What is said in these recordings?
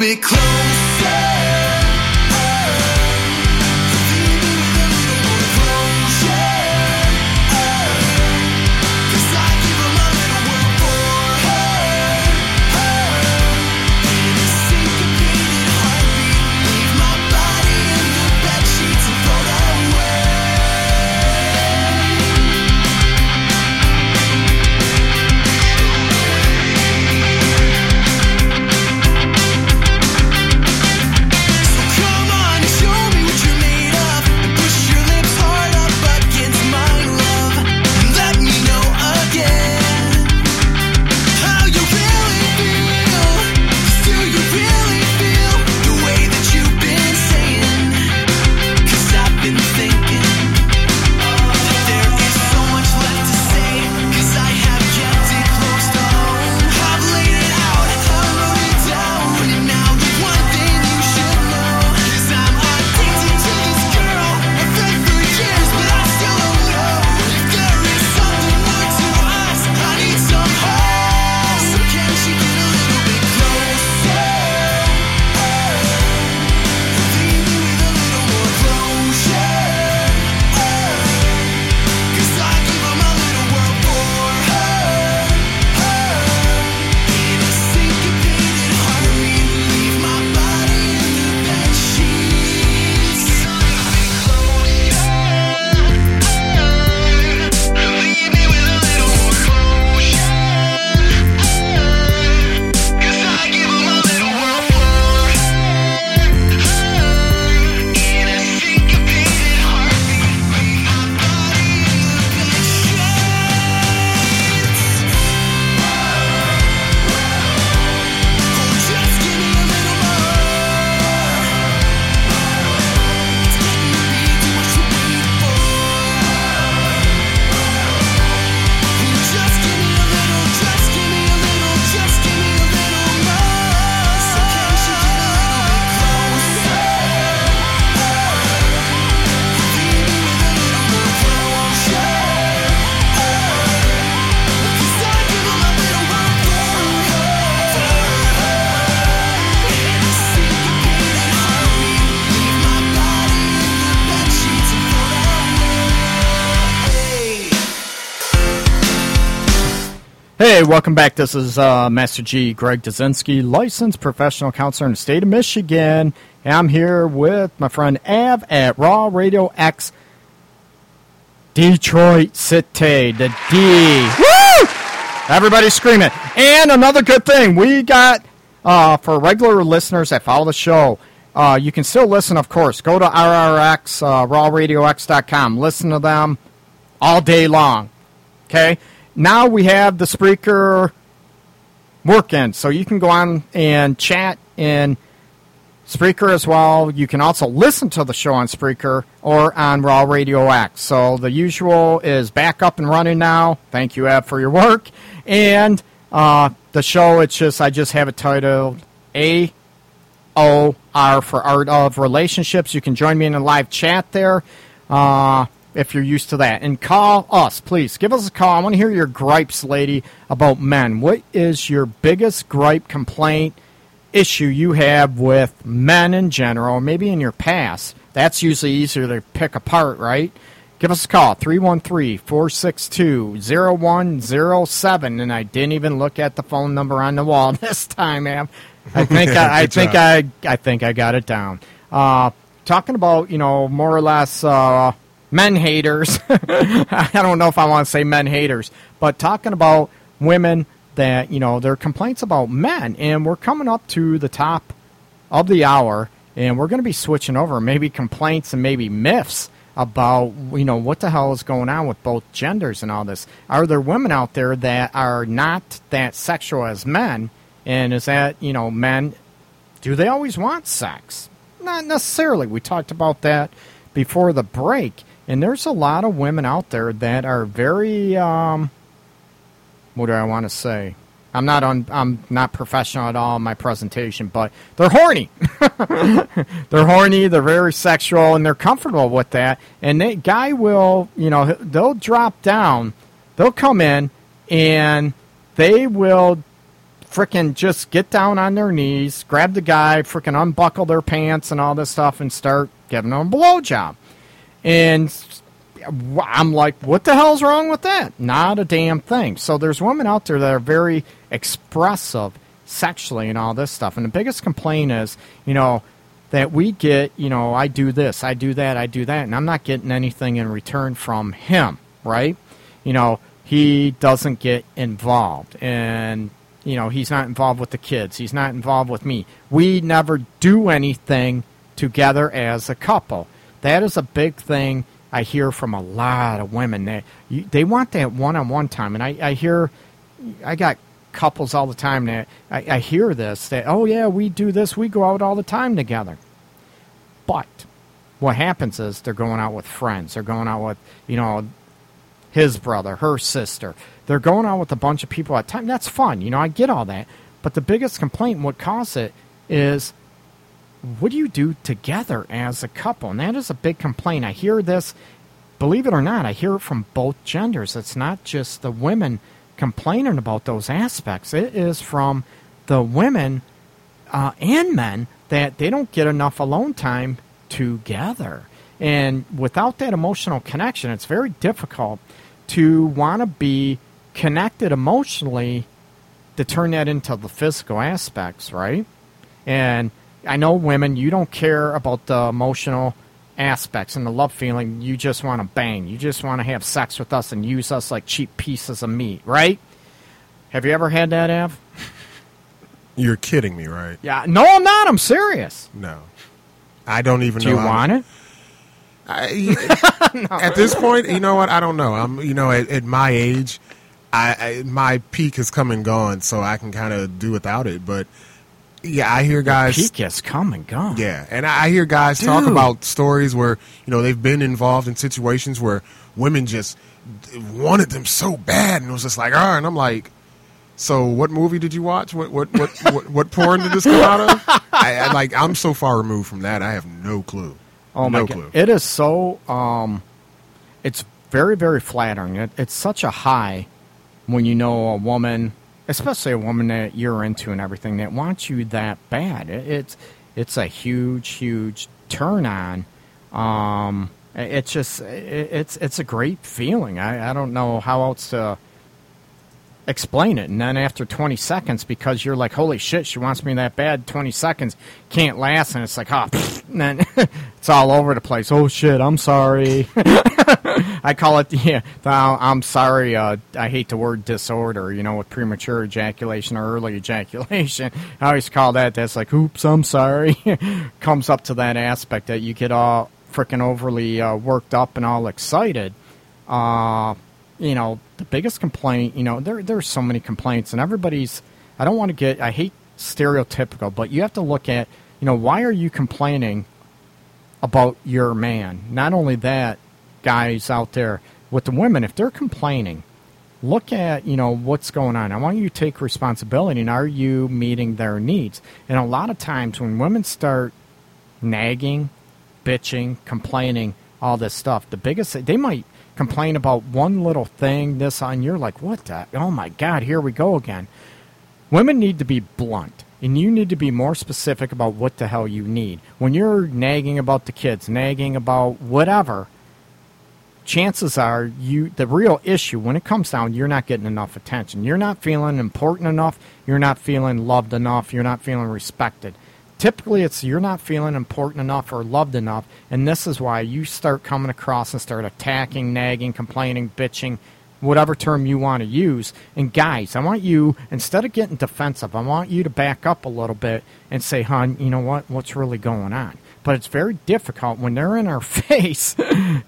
bit closer. Welcome back. This is uh, Master G, Greg Dazinski, licensed professional counselor in the state of Michigan. And I'm here with my friend Av at Raw Radio X Detroit City, the D. Woo! Everybody scream it. And another good thing, we got, uh, for regular listeners that follow the show, uh, you can still listen, of course. Go to RRX, uh, rawradiox.com. Listen to them all day long. Okay? Now we have the Spreaker work working, so you can go on and chat in Spreaker as well. You can also listen to the show on Spreaker or on Raw Radio X. So the usual is back up and running now. Thank you, Ab, for your work. And uh, the show, it's just I just have it titled A O R for Art of Relationships. You can join me in a live chat there uh, if you're used to that. And call us, please. Give us a call. I want to hear your gripes, lady, about men. What is your biggest gripe, complaint, issue you have with men in general, maybe in your past? That's usually easier to pick apart, right? Give us a call, 313 462 0107. And I didn't even look at the phone number on the wall this time, man. I think I, I think job. I I think I got it down. Uh, talking about you know more or less uh, men haters. I don't know if I want to say men haters, but talking about women that you know their complaints about men, and we're coming up to the top of the hour, and we're going to be switching over maybe complaints and maybe myths about you know what the hell is going on with both genders and all this. Are there women out there that are not that sexual as men? And is that you know men? Do they always want sex? Not necessarily. We talked about that before the break, and there's a lot of women out there that are very um, what do I want to say? I'm not on. I'm not professional at all in my presentation, but they're horny. they're horny. They're very sexual, and they're comfortable with that. And that guy will, you know, they'll drop down. They'll come in, and they will frickin' just get down on their knees, grab the guy, frickin' unbuckle their pants and all this stuff, and start giving them a blowjob. And I'm like, what the hell's wrong with that? Not a damn thing. So there's women out there that are very expressive sexually and all this stuff. And the biggest complaint is, you know, that we get, you know, I do this, I do that, I do that, and I'm not getting anything in return from him, right? You know, he doesn't get involved. And, you know, he's not involved with the kids, he's not involved with me. We never do anything together as a couple. That is a big thing I hear from a lot of women. They they want that one on one time, and I, I hear I got couples all the time that I, I hear this that oh yeah we do this we go out all the time together, but what happens is they're going out with friends, they're going out with you know his brother, her sister, they're going out with a bunch of people at time. That's fun, you know I get all that, but the biggest complaint what causes it is what do you do together as a couple? And that is a big complaint. I hear this, believe it or not, I hear it from both genders. It's not just the women complaining about those aspects, it is from the women uh, and men that they don't get enough alone time together. And without that emotional connection, it's very difficult to want to be connected emotionally to turn that into the physical aspects, right? And I know women, you don't care about the emotional aspects and the love feeling. You just want to bang. You just want to have sex with us and use us like cheap pieces of meat, right? Have you ever had that, Av? You're kidding me, right? Yeah. No, I'm not. I'm serious. No. I don't even Do know. you how to- want it? I, At this point, you know what? I don't know. I'm, you know, at, at my age, I, I my peak has come and gone, so I can kind of do without it. But yeah, I hear guys. Peak has come and gone. Yeah, and I hear guys talk about stories where you know they've been involved in situations where women just wanted them so bad, and it was just like, ah, and I'm like. So, what movie did you watch? What what what what, what porn did this come out of? I, I like I'm so far removed from that. I have no clue. Oh my no god! It is so. Um, it's very very flattering. It, it's such a high when you know a woman, especially a woman that you're into and everything, that wants you that bad. It, it's it's a huge huge turn on. Um, it's just it, it's it's a great feeling. I, I don't know how else to explain it. And then after 20 seconds, because you're like, holy shit, she wants me that bad, 20 seconds can't last. And it's like, oh, and then it's all over the place. Oh shit, I'm sorry. I call it, yeah, I'm sorry. Uh, I hate the word disorder, you know, with premature ejaculation or early ejaculation. I always call that, that's like, oops, I'm sorry. Comes up to that aspect that you get all freaking overly uh, worked up and all excited. Uh, you know, the biggest complaint, you know, there there's so many complaints, and everybody's. I don't want to get. I hate stereotypical, but you have to look at, you know, why are you complaining about your man? Not only that, guys out there with the women, if they're complaining, look at you know what's going on. I want you to take responsibility, and are you meeting their needs? And a lot of times when women start nagging, bitching, complaining, all this stuff. The biggest they might complain about one little thing, this on you're like, what the oh my god, here we go again. Women need to be blunt. And you need to be more specific about what the hell you need. When you're nagging about the kids, nagging about whatever, chances are you the real issue when it comes down you're not getting enough attention. You're not feeling important enough. You're not feeling loved enough. You're not feeling respected. Typically it's you're not feeling important enough or loved enough and this is why you start coming across and start attacking nagging complaining bitching whatever term you want to use. And guys i want you instead of getting defensive i want you to back up a little bit and say hon you know what? What's really going on but it's very difficult when they're in our face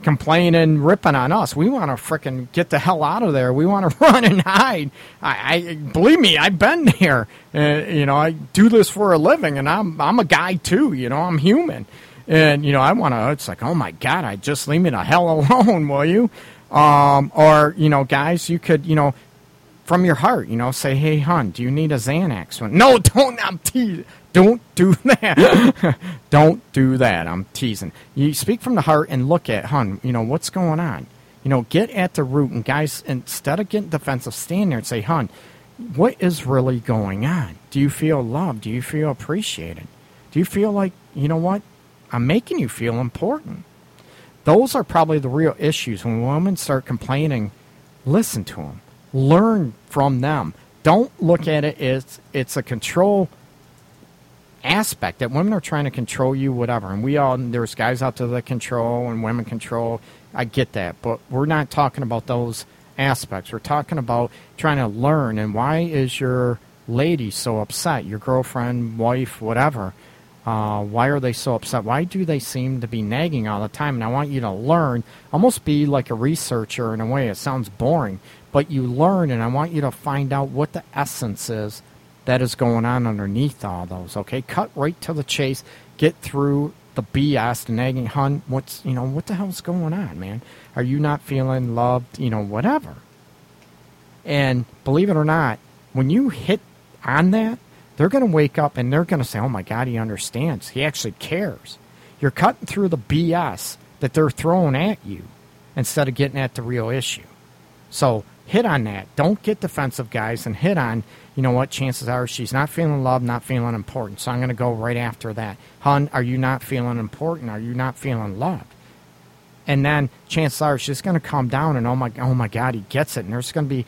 complaining, ripping on us. We want to frickin' get the hell out of there. We want to run and hide. I, I believe me, I've been there. Uh, you know, I do this for a living, and I'm I'm a guy too. You know, I'm human, and you know, I want to. It's like, oh my god, I just leave me the hell alone, will you? Um, or you know, guys, you could, you know, from your heart, you know, say, "Hey, hon, do you need a Xanax?" No, don't. I'm teasing. Don't do that. don't do that. I'm teasing. You speak from the heart and look at, hon. You know what's going on. You know, get at the root. And guys, instead of getting defensive, stand there and say, "Hon, what is really going on? Do you feel loved? Do you feel appreciated? Do you feel like, you know what? I'm making you feel important. Those are probably the real issues. When women start complaining, listen to them, learn from them. Don't look at it as it's a control aspect that women are trying to control you, whatever. And we all, there's guys out there that control and women control. I get that. But we're not talking about those aspects. We're talking about trying to learn. And why is your lady so upset? Your girlfriend, wife, whatever. Uh, why are they so upset? Why do they seem to be nagging all the time? And I want you to learn, almost be like a researcher in a way. It sounds boring, but you learn, and I want you to find out what the essence is that is going on underneath all those. Okay, cut right to the chase. Get through the BS, the nagging. Hun, what's you know what the hell's going on, man? Are you not feeling loved? You know, whatever. And believe it or not, when you hit on that, they're going to wake up and they're going to say, "Oh my God, he understands. He actually cares." You're cutting through the BS that they're throwing at you instead of getting at the real issue. So hit on that. Don't get defensive, guys, and hit on, you know what, chances are she's not feeling loved, not feeling important. So I'm going to go right after that. Hun, are you not feeling important? Are you not feeling loved? And then chances are she's going to calm down and, oh my, oh my God, he gets it. And there's going to be,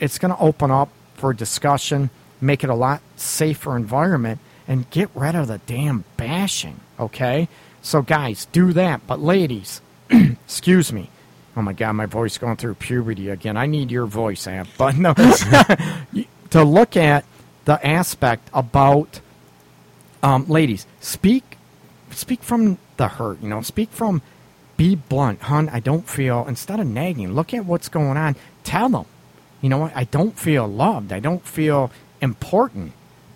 it's going to open up for discussion, make it a lot safer environment, and get rid of the damn bashing, okay? So, guys, do that. But, ladies, excuse me. Oh my God, my voice going through puberty again. I need your voice, Amp. But no, to look at the aspect about um, ladies, speak, speak from the hurt. You know, speak from, be blunt, hun. I don't feel. Instead of nagging, look at what's going on. Tell them, you know what? I don't feel loved. I don't feel important.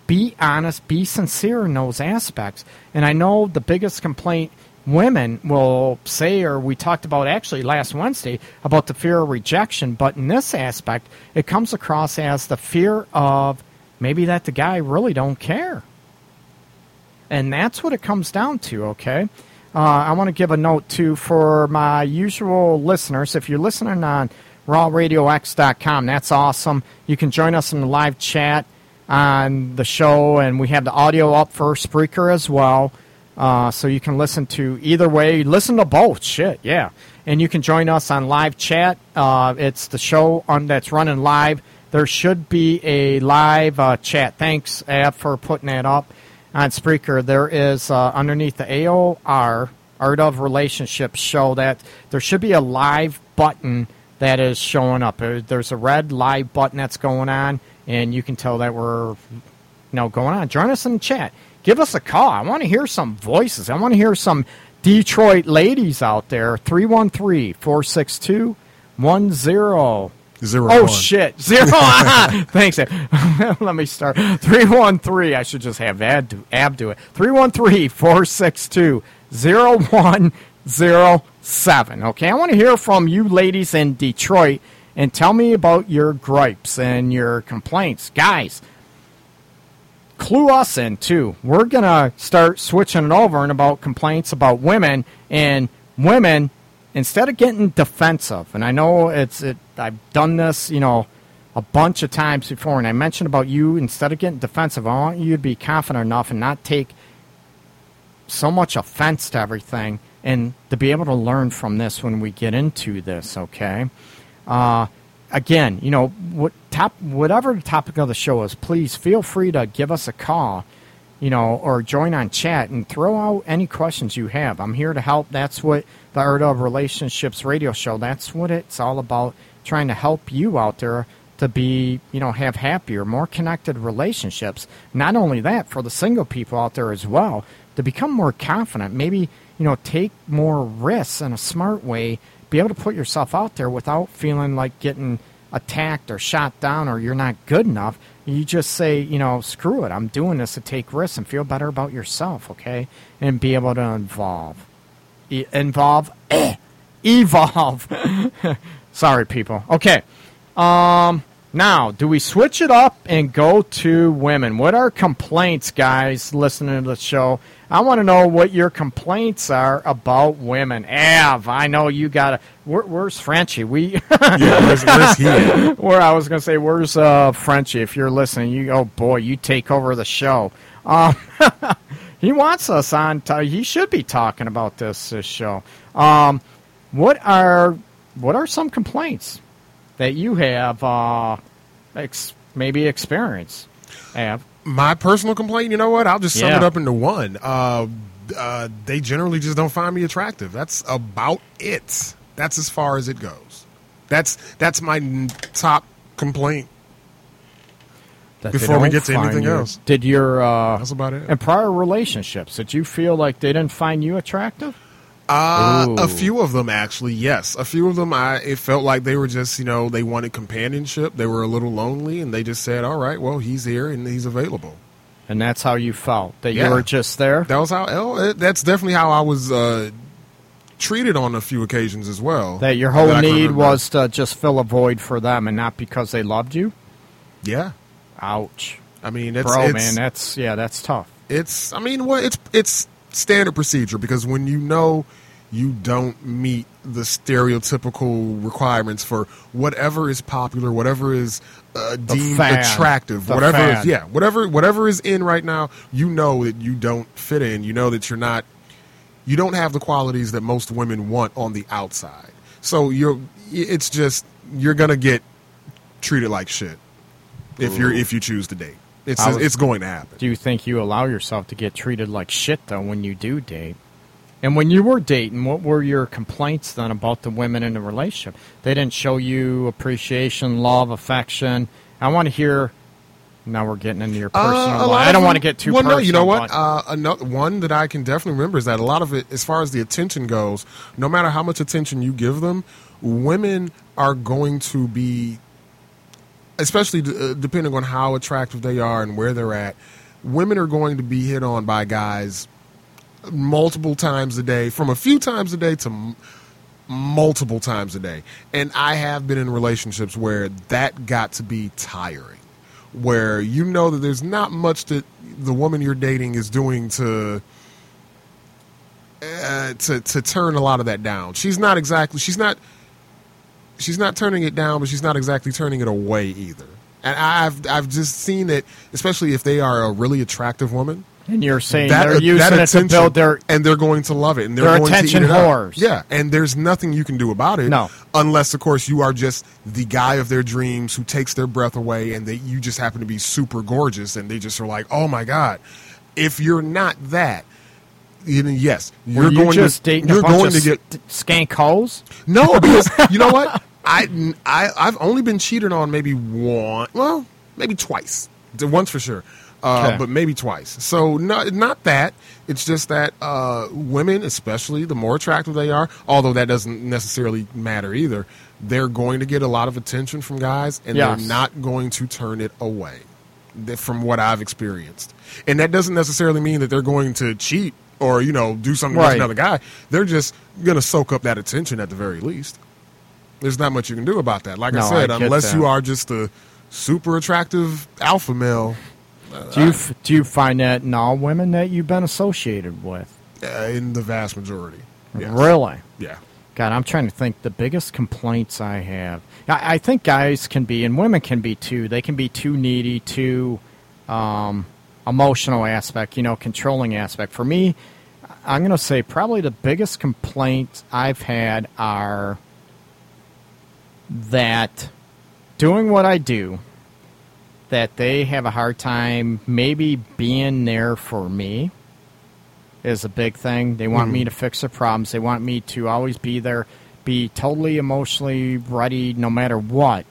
Be honest. Be sincere in those aspects. And I know the biggest complaint women will say, or we talked about actually last Wednesday about the fear of rejection, but in this aspect, it comes across as the fear of maybe that the guy really don't care. And that's what it comes down to, okay? Uh, I want to give a note too for my usual listeners. If you're listening on rawradiox.com, that's awesome. You can join us in the live chat on the show, and we have the audio up for Spreaker as well. Uh, so you can listen to either way. Listen to both. Shit, yeah. And you can join us on live chat. Uh, it's the show on that's running live. There should be a live uh, chat. Thanks, Ab, for putting that up on Spreaker. There is uh, underneath the AOR Art of Relationships show that there should be a live button that is showing up. Uh, There's a red live button that's going on, and you can tell that we're you know going on. Join us in the chat give us a call. I want to hear some voices. I want to hear some Detroit ladies out there. 313 462 10. Zero Oh, one. shit. Zero. Thanks. Let me start. 313. I should just have Ab do, Ab do it. 313 462 0107. Okay. I want to hear from you ladies in Detroit and tell me about your gripes and your complaints. Guys, clue us in too. We're gonna start switching it over and about complaints about women and women instead of getting defensive. And I know it's it, I've done this, you know, a bunch of times before. And I mentioned about you instead of getting defensive, I want you to be confident enough and not take so much offense to everything, and to be able to learn from this when we get into this. Okay. Uh, again, you know, what top, whatever the topic of the show is, please feel free to give us a call, you know, or join on chat and throw out any questions you have. I'm here to help. That's what the Art of Relationships radio show. That's what it's all about. Trying to help you out there to be, you know, have happier, more connected relationships. Not only that, for the single people out there as well, to become more confident. Maybe, you know, take more risks in a smart way be able to put yourself out there without feeling like getting attacked or shot down or you're not good enough. You just say, you know, screw it. I'm doing this to take risks and feel better about yourself, okay? And be able to involve. E- involve. evolve. Sorry, people. Okay. Um, Now, do we switch it up and go to women? What are complaints, guys, listening to the show? I want to know what your complaints are about women. Av, I know you got to. Where, where's Frenchie? We, Yeah, where's, where's he where I was going to say, where's uh, Frenchie? If you're listening, you oh boy, you take over the show. Um, he wants us on. T- he should be talking about this, this show. Um, what are what are some complaints that you have uh, ex- maybe experience. Av? My personal complaint, you know what? I'll just sum Yeah. it up into one. Uh, uh, they generally just don't find me attractive. That's about it. That's as far as it goes. That's that's my n- top complaint. That Before we get to anything you. else. did your uh, That's about it. in prior relationships did you feel like they didn't find you attractive? Uh, a few of them actually, yes. A few of them, I it felt like they were just you know they wanted companionship. They were a little lonely, and they just said, "All right, well, he's here and he's available." And that's how you felt that Yeah. you were just there. That was how. oh, it- That's definitely how I was uh, treated on a few occasions as well. That your whole can need was to just fill a void for them, and not because they loved you. yeah. Ouch, I mean, it's, bro, it's, man, that's yeah, that's tough. it's I mean, what it's it's standard procedure because when you know you don't meet the stereotypical requirements for whatever is popular, whatever is uh, deemed attractive, The whatever fad. is yeah, whatever whatever is in right now, you know that you don't fit in. You know that you're not you don't have the qualities that most women want on the outside. So you're it's just you're going to get treated like shit if you're if you choose to date. It's was- it's going to happen. Do you think you allow yourself to get treated like shit though when you do date? And when you were dating, what were your complaints then about the women in the relationship? They didn't show you appreciation, love, affection. I want to hear. Now we're getting into your personal Uh, life. I don't them- want to get too well, personal. no, you know what? Uh, another one that I can definitely remember is that a lot of it, as far as the attention goes, no matter how much attention you give them, women are going to be, especially d- uh, depending on how attractive they are and where they're at. Women are going to be hit on by guys multiple times a day, from a few times a day to m- multiple times a day. And I have been in relationships where that got to be tiring, where you know that there's not much that the woman you're dating is doing to. Uh, to to turn a lot of that down. She's not exactly. She's not. She's not turning it down, but she's not exactly turning it away either. And I've I've just seen it, especially if they are a really attractive woman and you're saying that, they're using it to attention, build their. and they're going to love it and they're, They're going attention to eat it whores. Yeah, and there's nothing you can do about it. No. unless of course you are just the guy of their dreams who takes their breath away, and that you just happen to be super gorgeous, and they just are like, oh my god. If you're not that, you know, yes, you're you going to you're going to get st- skank hoes? no, because you know what? I, I I've only been cheated on maybe one, well, maybe twice. Once for sure, uh, Okay. but maybe twice. So not not that. It's just that uh, women, especially the more attractive they are, although that doesn't necessarily matter either. They're going to get a lot of attention from guys, and Yes. they're not going to turn it away. From what I've experienced, and that doesn't necessarily mean that they're going to cheat or you know do something Right. with another guy. They're just going to soak up that attention at the very least. There's not much you can do about that. Like No, I said, I unless that. you are just a super attractive alpha male Do you f- do you find that in all women that you've been associated with? uh, in the vast majority. Yes. Really? Yeah. God, I'm trying to think. The biggest complaints I have, I, I think guys can be, and women can be too. They can be too needy, too um, emotional aspect, you know, controlling aspect. For me, I'm going to say probably the biggest complaints I've had are that doing what I do, that they have a hard time maybe being there for me is a big thing. They want me mm-hmm. to fix their problems. They want me to always be there, be totally emotionally ready no matter what.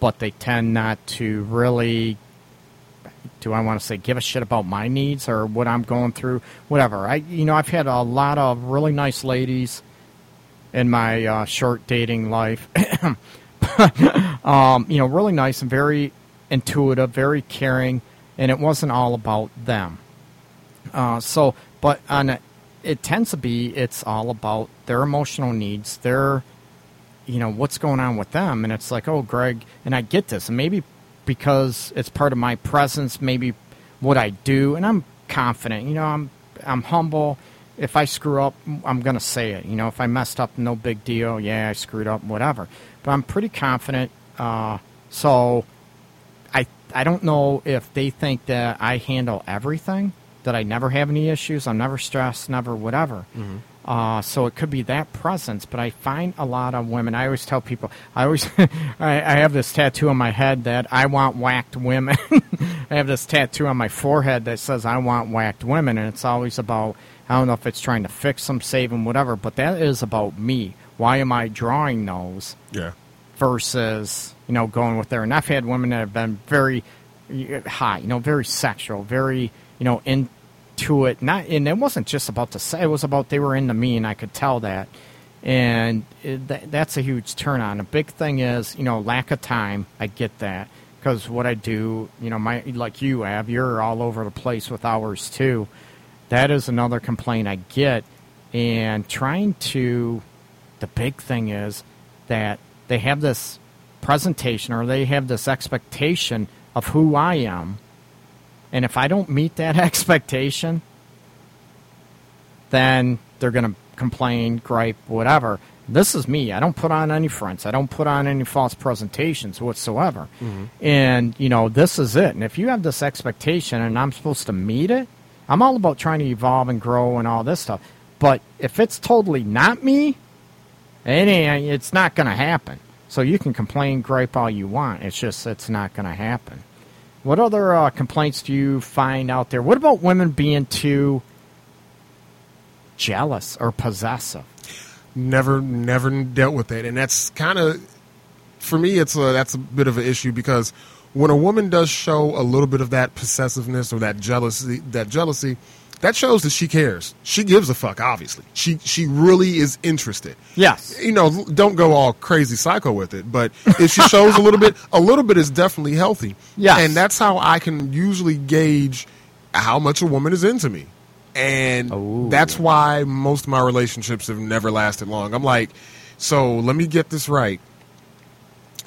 But they tend not to really do I want to say give a shit about my needs or what I'm going through, whatever. I you know, I've had a lot of really nice ladies in my uh, short dating life. um, you know, really nice and very intuitive, very caring, and it wasn't all about them. Uh, so, but on a, it tends to be it's all about their emotional needs, their you know, what's going on with them? And it's like, oh, Greg, and I get this, and maybe because it's part of my presence, maybe what I do, and I'm confident. You know, I'm I'm humble. If I screw up, I'm gonna say it. You know, if I messed up, no big deal. Yeah, I screwed up, whatever. But I'm pretty confident. Uh, so I I don't know if they think that I handle everything, that I never have any issues, I'm never stressed, never whatever. Uh, so it could be that presence, but I find a lot of women. I always tell people, I always, I, I have this tattoo on my head that I want whacked women. I have this tattoo on my forehead that says I want whacked women, and it's always about. I don't know if it's trying to fix them, save them, whatever, but that is about me. Why am I drawing those? Yeah. versus you know going with there. And I've had women that have been very uh, high, you know, very sexual, very you know into it. Not and it wasn't just about the sex; it was about they were into me, and I could tell that. And it, that, that's a huge turn on. A big thing is you know lack of time. I get that because what I do, you know, my like you have, you're all over the place with hours too. That is another complaint I get, and trying to. The big thing is that they have this presentation or they have this expectation of who I am. And if I don't meet that expectation, then they're going to complain, gripe, whatever. This is me. I don't put on any fronts. I don't put on any false presentations whatsoever. Mm-hmm. And, you know, this is it. And if you have this expectation and I'm supposed to meet it, I'm all about trying to evolve and grow and all this stuff. But if it's totally not me, it it's not going to happen. So you can complain, gripe all you want. It's just it's not going to happen. What other uh, complaints do you find out there? What about women being too jealous or possessive? never never dealt with that and that's kind of for me it's a that's a bit of an issue because when a woman does show a little bit of that possessiveness or that jealousy that jealousy that shows that she cares she gives a fuck obviously she she really is interested Yes. you know don't go all crazy psycho with it but if she shows a little bit a little bit is definitely healthy Yeah, and that's how i can usually gauge how much a woman is into me and Ooh. that's why most of my relationships have never lasted long. I'm like, so let me get this right.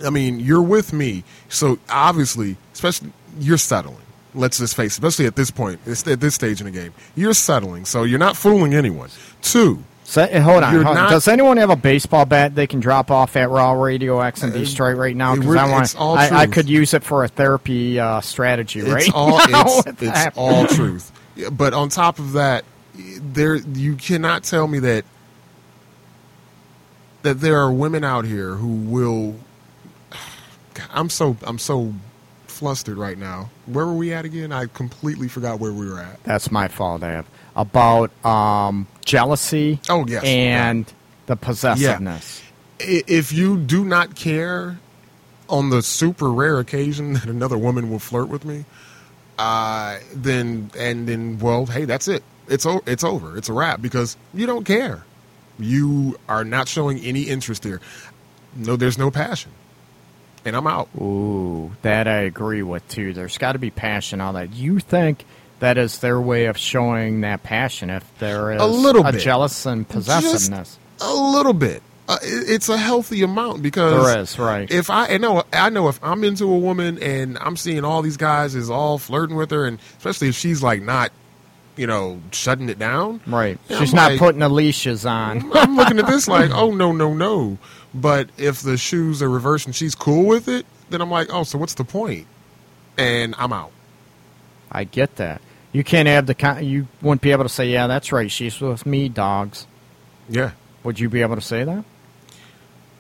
I mean, you're with me, so obviously, especially you're settling. Let's just face, it, especially at this point, at this stage in the game, you're settling. So you're not fooling anyone. Two, So, eh, hold on. Hold on. not- Does anyone have a baseball bat they can drop off at Raw Radio X and Detroit right now? Because I want. I, I could use it for a therapy uh, strategy right all now it's, it's all truth. But on top of that, there you cannot tell me that that there are women out here who will. I'm so I'm so flustered right now. Where were we at again? I completely forgot where we were at. That's my fault, Ab. About um, jealousy. Oh, yes. and the possessiveness. I- If you do not care, on the super rare occasion that another woman will flirt with me, uh, then and then well, hey, that's it. It's o- it's over. It's a wrap because you don't care. You are not showing any interest there. No, there's no passion, and I'm out. Ooh, that I agree with too. There's got to be passion on that. You think that is their way of showing that passion? If there is A little bit. jealous and possessiveness, Just a little bit. Uh, it's a healthy amount because There is, right. If I, I know, I know if I'm into a woman and I'm seeing all these guys is all flirting with her, and especially if she's like not, you know, shutting it down. right? She's I'm not like- putting the leashes on. I'm looking at this like, oh no, no, no. But if the shoes are reversed and she's cool with it, then I'm like, oh, so what's the point? And I'm out. I get that. You can't have the con- you wouldn't be able to say, "Yeah, that's right. She's with me, dogs." Yeah. Would you be able to say that?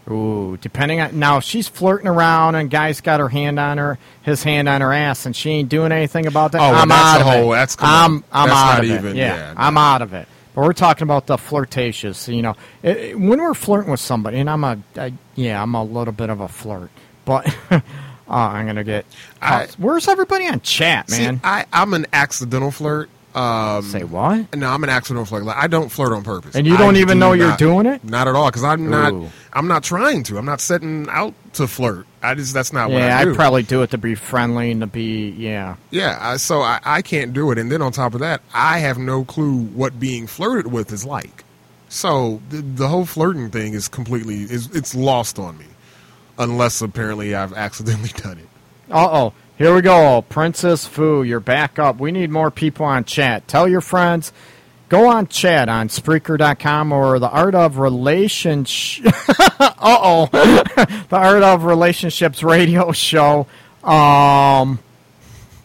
Ooh, depending on now, if she's flirting around and guy's got her hand on her, his hand on her ass, and she ain't doing anything about that. Oh, I'm out of whole- it. that's- come I'm. I'm That's out not of even- it. Yeah, yeah, I'm out of it. But we're talking about the flirtatious. You know, It- it- when we're flirting with somebody, and I'm a I, yeah, I'm a little bit of a flirt, but uh, I'm gonna get. I- Where's everybody on chat, man? See, I, I'm an accidental flirt. Um, Say what? No, I'm an accidental flirt. Like, I don't flirt on purpose. And you don't even do know you're doing it? Not at all, because I'm not. Ooh. I'm not trying to. I'm not setting out to flirt. I just that's not what I do. Yeah, I probably do it to be friendly and to be yeah. yeah, I, so I, I can't do it. And then on top of that, I have no clue what being flirted with is like. So the, the whole flirting thing is completely is it's lost on me, unless apparently I've accidentally done it. Uh oh. Here we go. Princess Fu, you're back up. We need more people on chat. Tell your friends. Go on chat on Spreaker.com or the Art of Relationship. uh oh. the Art of Relationships radio show. Um,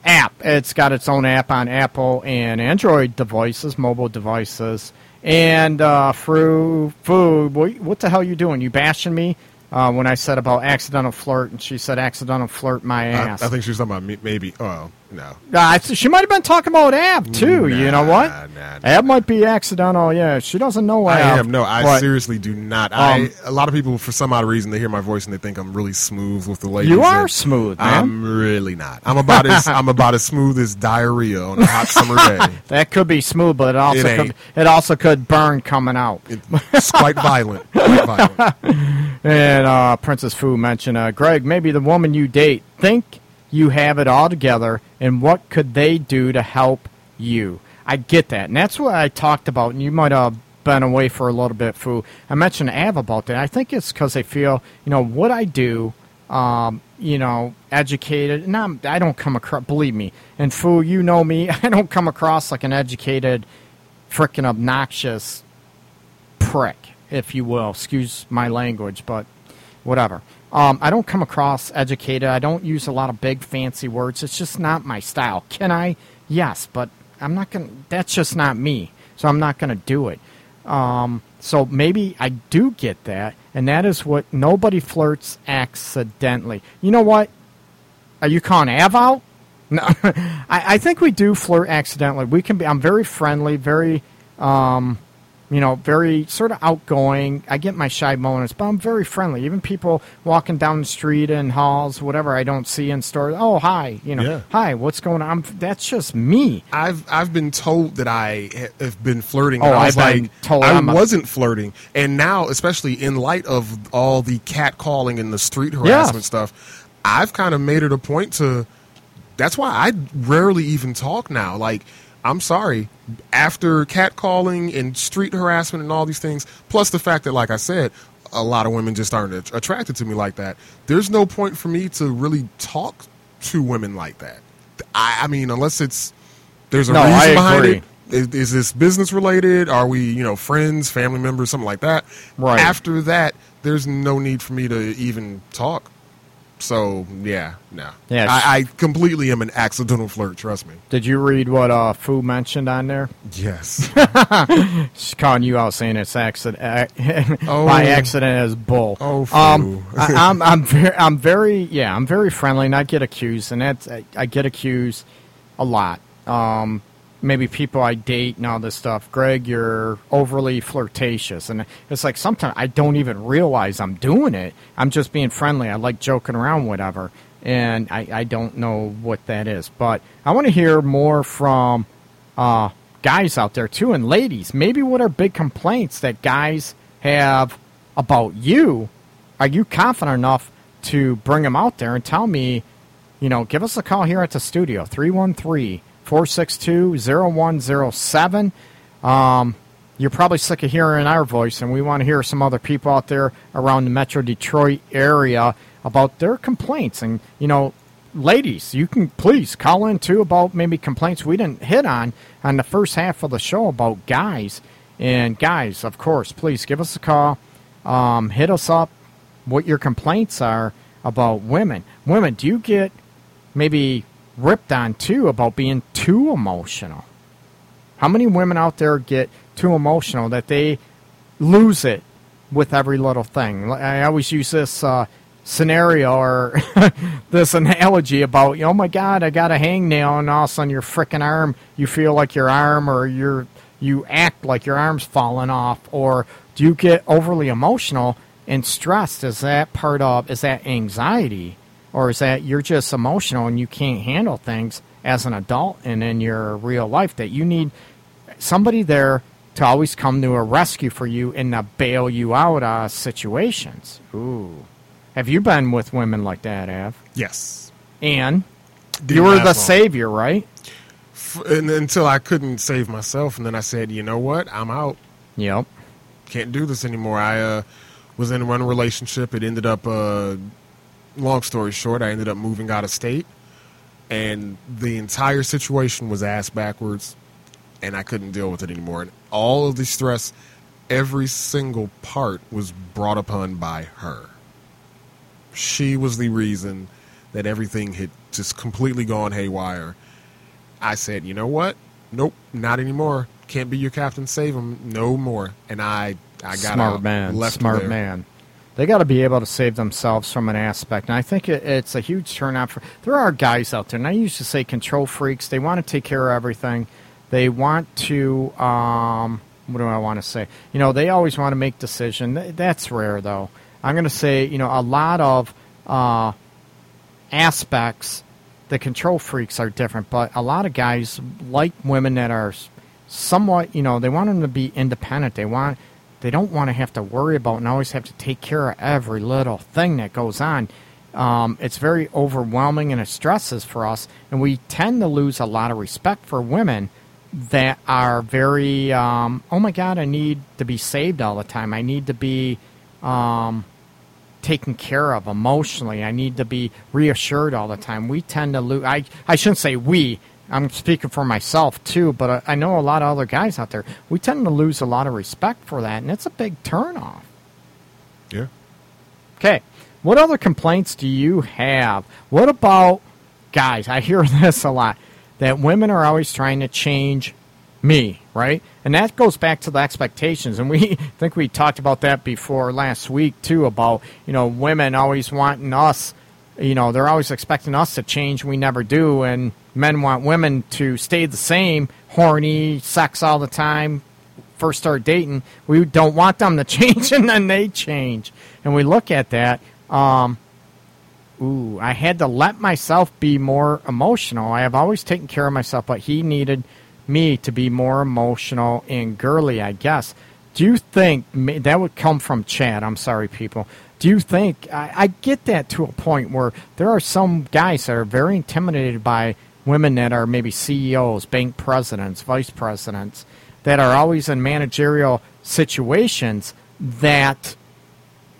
app. It's got its own app on Apple and Android devices, mobile devices. And uh, Fu, Fu, what, what the hell are you doing? You bashing me uh, when I said about accidental flirt, and she said accidental flirt my I, ass. I think she was talking about me, maybe. Oh no, Uh, she might have been talking about Ab too. you know what? nah, nah. Ab might be accidental. Yeah, she doesn't know I Ab. am no. I but seriously do not. Um, I a lot of people for some odd reason they hear my voice and they think I'm really smooth with the ladies. You are smooth, man. I'm really not. I'm about as I'm about as smooth as diarrhea on a hot summer day. that could be smooth, but it also It could, it also could burn coming out. It's quite violent. Quite violent. And uh, Princess Fu mentioned, uh, Greg, maybe the woman you date think you have it all together, and what could they do to help you? I get that, and that's what I talked about. And you might have been away for a little bit, Fu. I mentioned Av about that. I think it's because they feel, you know, what I do, um, you know, educated. And I'm, I don't come across, believe me, and Fu, you know me, I don't come across like an educated, freaking obnoxious prick, if you will. Excuse my language, but whatever. Um, I don't come across educated. I don't use a lot of big fancy words. It's just not my style. Can I? Yes, but I'm not gonna. That's just not me. So I'm not gonna do it. Um, so maybe I do get that, and that is what nobody flirts accidentally. You know what? Are you calling Av out? No, I, I think we do flirt accidentally. We can be. I'm very friendly, very, um, you know, very sort of outgoing. I get my shy moments, but I'm very friendly. Even people walking down the street in halls, whatever I don't see in stores. Oh, hi, you know, Yeah. hi, what's going on? I'm, that's just me. I've I've been told that I have been flirting. Oh, I was I've been like, told I I'm wasn't flirting, and now, especially in light of all the cat calling and the street harassment stuff, I've kind of made it a point to. That's why I rarely even talk now. Like, I'm sorry, after catcalling and street harassment and all these things, plus the fact that, like I said, a lot of women just aren't att- attracted to me like that. There's no point for me to really talk to women like that. I, I mean, unless it's there's a No, I reason behind agree. it. Is, is this business related? Are we, you know, friends, family members, something like that? Right. After that, there's no need for me to even talk. So yeah, no. Yeah, I, I completely am an accidental flirt. Trust me. Did you read what uh, Fu mentioned on there? Yes. She's calling you out saying it's accident. Oh. by accident is bull. Oh, um, Fu. I, I'm I'm very I'm very yeah I'm very friendly and I get accused and that's I, I get accused a lot. Um, maybe people I date and all this stuff. Greg, you're overly flirtatious, and it's like sometimes I don't even realize I'm doing it. I'm just being friendly. I like joking around, whatever, and I, I don't know what that is. But I want to hear more from uh, guys out there too, and ladies. Maybe what are big complaints that guys have about you? Are you confident enough to bring them out there and tell me? You know, give us a call here at the studio 313 462 0107. Um, you're probably sick of hearing our voice, and we want to hear some other people out there around the Metro Detroit area about their complaints. And, you know, ladies, you can please call in too about maybe complaints we didn't hit on on the first half of the show about guys. And, guys, of course, please give us a call. Um, hit us up what your complaints are about women. Women, do you get maybe ripped on too about being too emotional? How many women out there get too emotional that they lose it with every little thing? I always use this uh, scenario or this analogy about, oh my God, I got a hangnail, and all of a sudden your freaking arm, you feel like your arm or your you act like your arm's falling off, or do you get overly emotional and stressed? Is that part of is that anxiety, or is that you're just emotional and you can't handle things as an adult and in your real life that you need somebody there to always come to a rescue for you and to bail you out of situations. Ooh. Have you been with women like that, Av? yes. And Didn't you were the long. savior, right? F- and, until I couldn't save myself, and then I said, you know what? I'm out. Yep. can't do this anymore. I uh, was in one relationship. It ended up, uh, long story short, I ended up moving out of state, and the entire situation was ass backwards, and I couldn't deal with it anymore. And all of the stress, every single part was brought upon by her. She was the reason that everything had just completely gone haywire. I said, you know what? Nope, not anymore. Can't be your captain. Save him. No more. And I, I got smart out, man, left smart man. They got to be able to save themselves from an aspect, and I think it, it's a huge turnout for. There are guys out there, and I used to say control freaks. They want to take care of everything. They want to. Um, what do I want to say? You know, they always want to make decision. That's rare, though. I'm going to say, you know, a lot of uh, aspects, the control freaks are different, but a lot of guys like women that are somewhat, you know, they want them to be independent. They want, they don't want to have to worry about and always have to take care of every little thing that goes on. Um, it's very overwhelming and it stresses for us, and we tend to lose a lot of respect for women that are very, um, oh my God, I need to be saved all the time. I need to be um, taken care of emotionally. I need to be reassured all the time. We tend to lose. I, I shouldn't say we. I'm speaking for myself too, but I, I know a lot of other guys out there. We tend to lose a lot of respect for that, and it's a big turnoff. Yeah. Okay. What other complaints do you have? What about guys? I hear this a lot that women are always trying to change me, right? And that goes back to the expectations. And we think we talked about that before last week too about, you know, women always wanting us, you know, they're always expecting us to change, we never do, and men want women to stay the same, horny, sex all the time, first start dating, we don't want them to change, and then they change. And we look at that. Um, ooh, I had to let myself be more emotional. I have always taken care of myself, but he needed me to be more emotional and girly, I guess. Do you think that would come from Chad? I'm sorry, people. Do you think I, I get that to a point where there are some guys that are very intimidated by women that are maybe CEOs, bank presidents, vice presidents, that are always in managerial situations that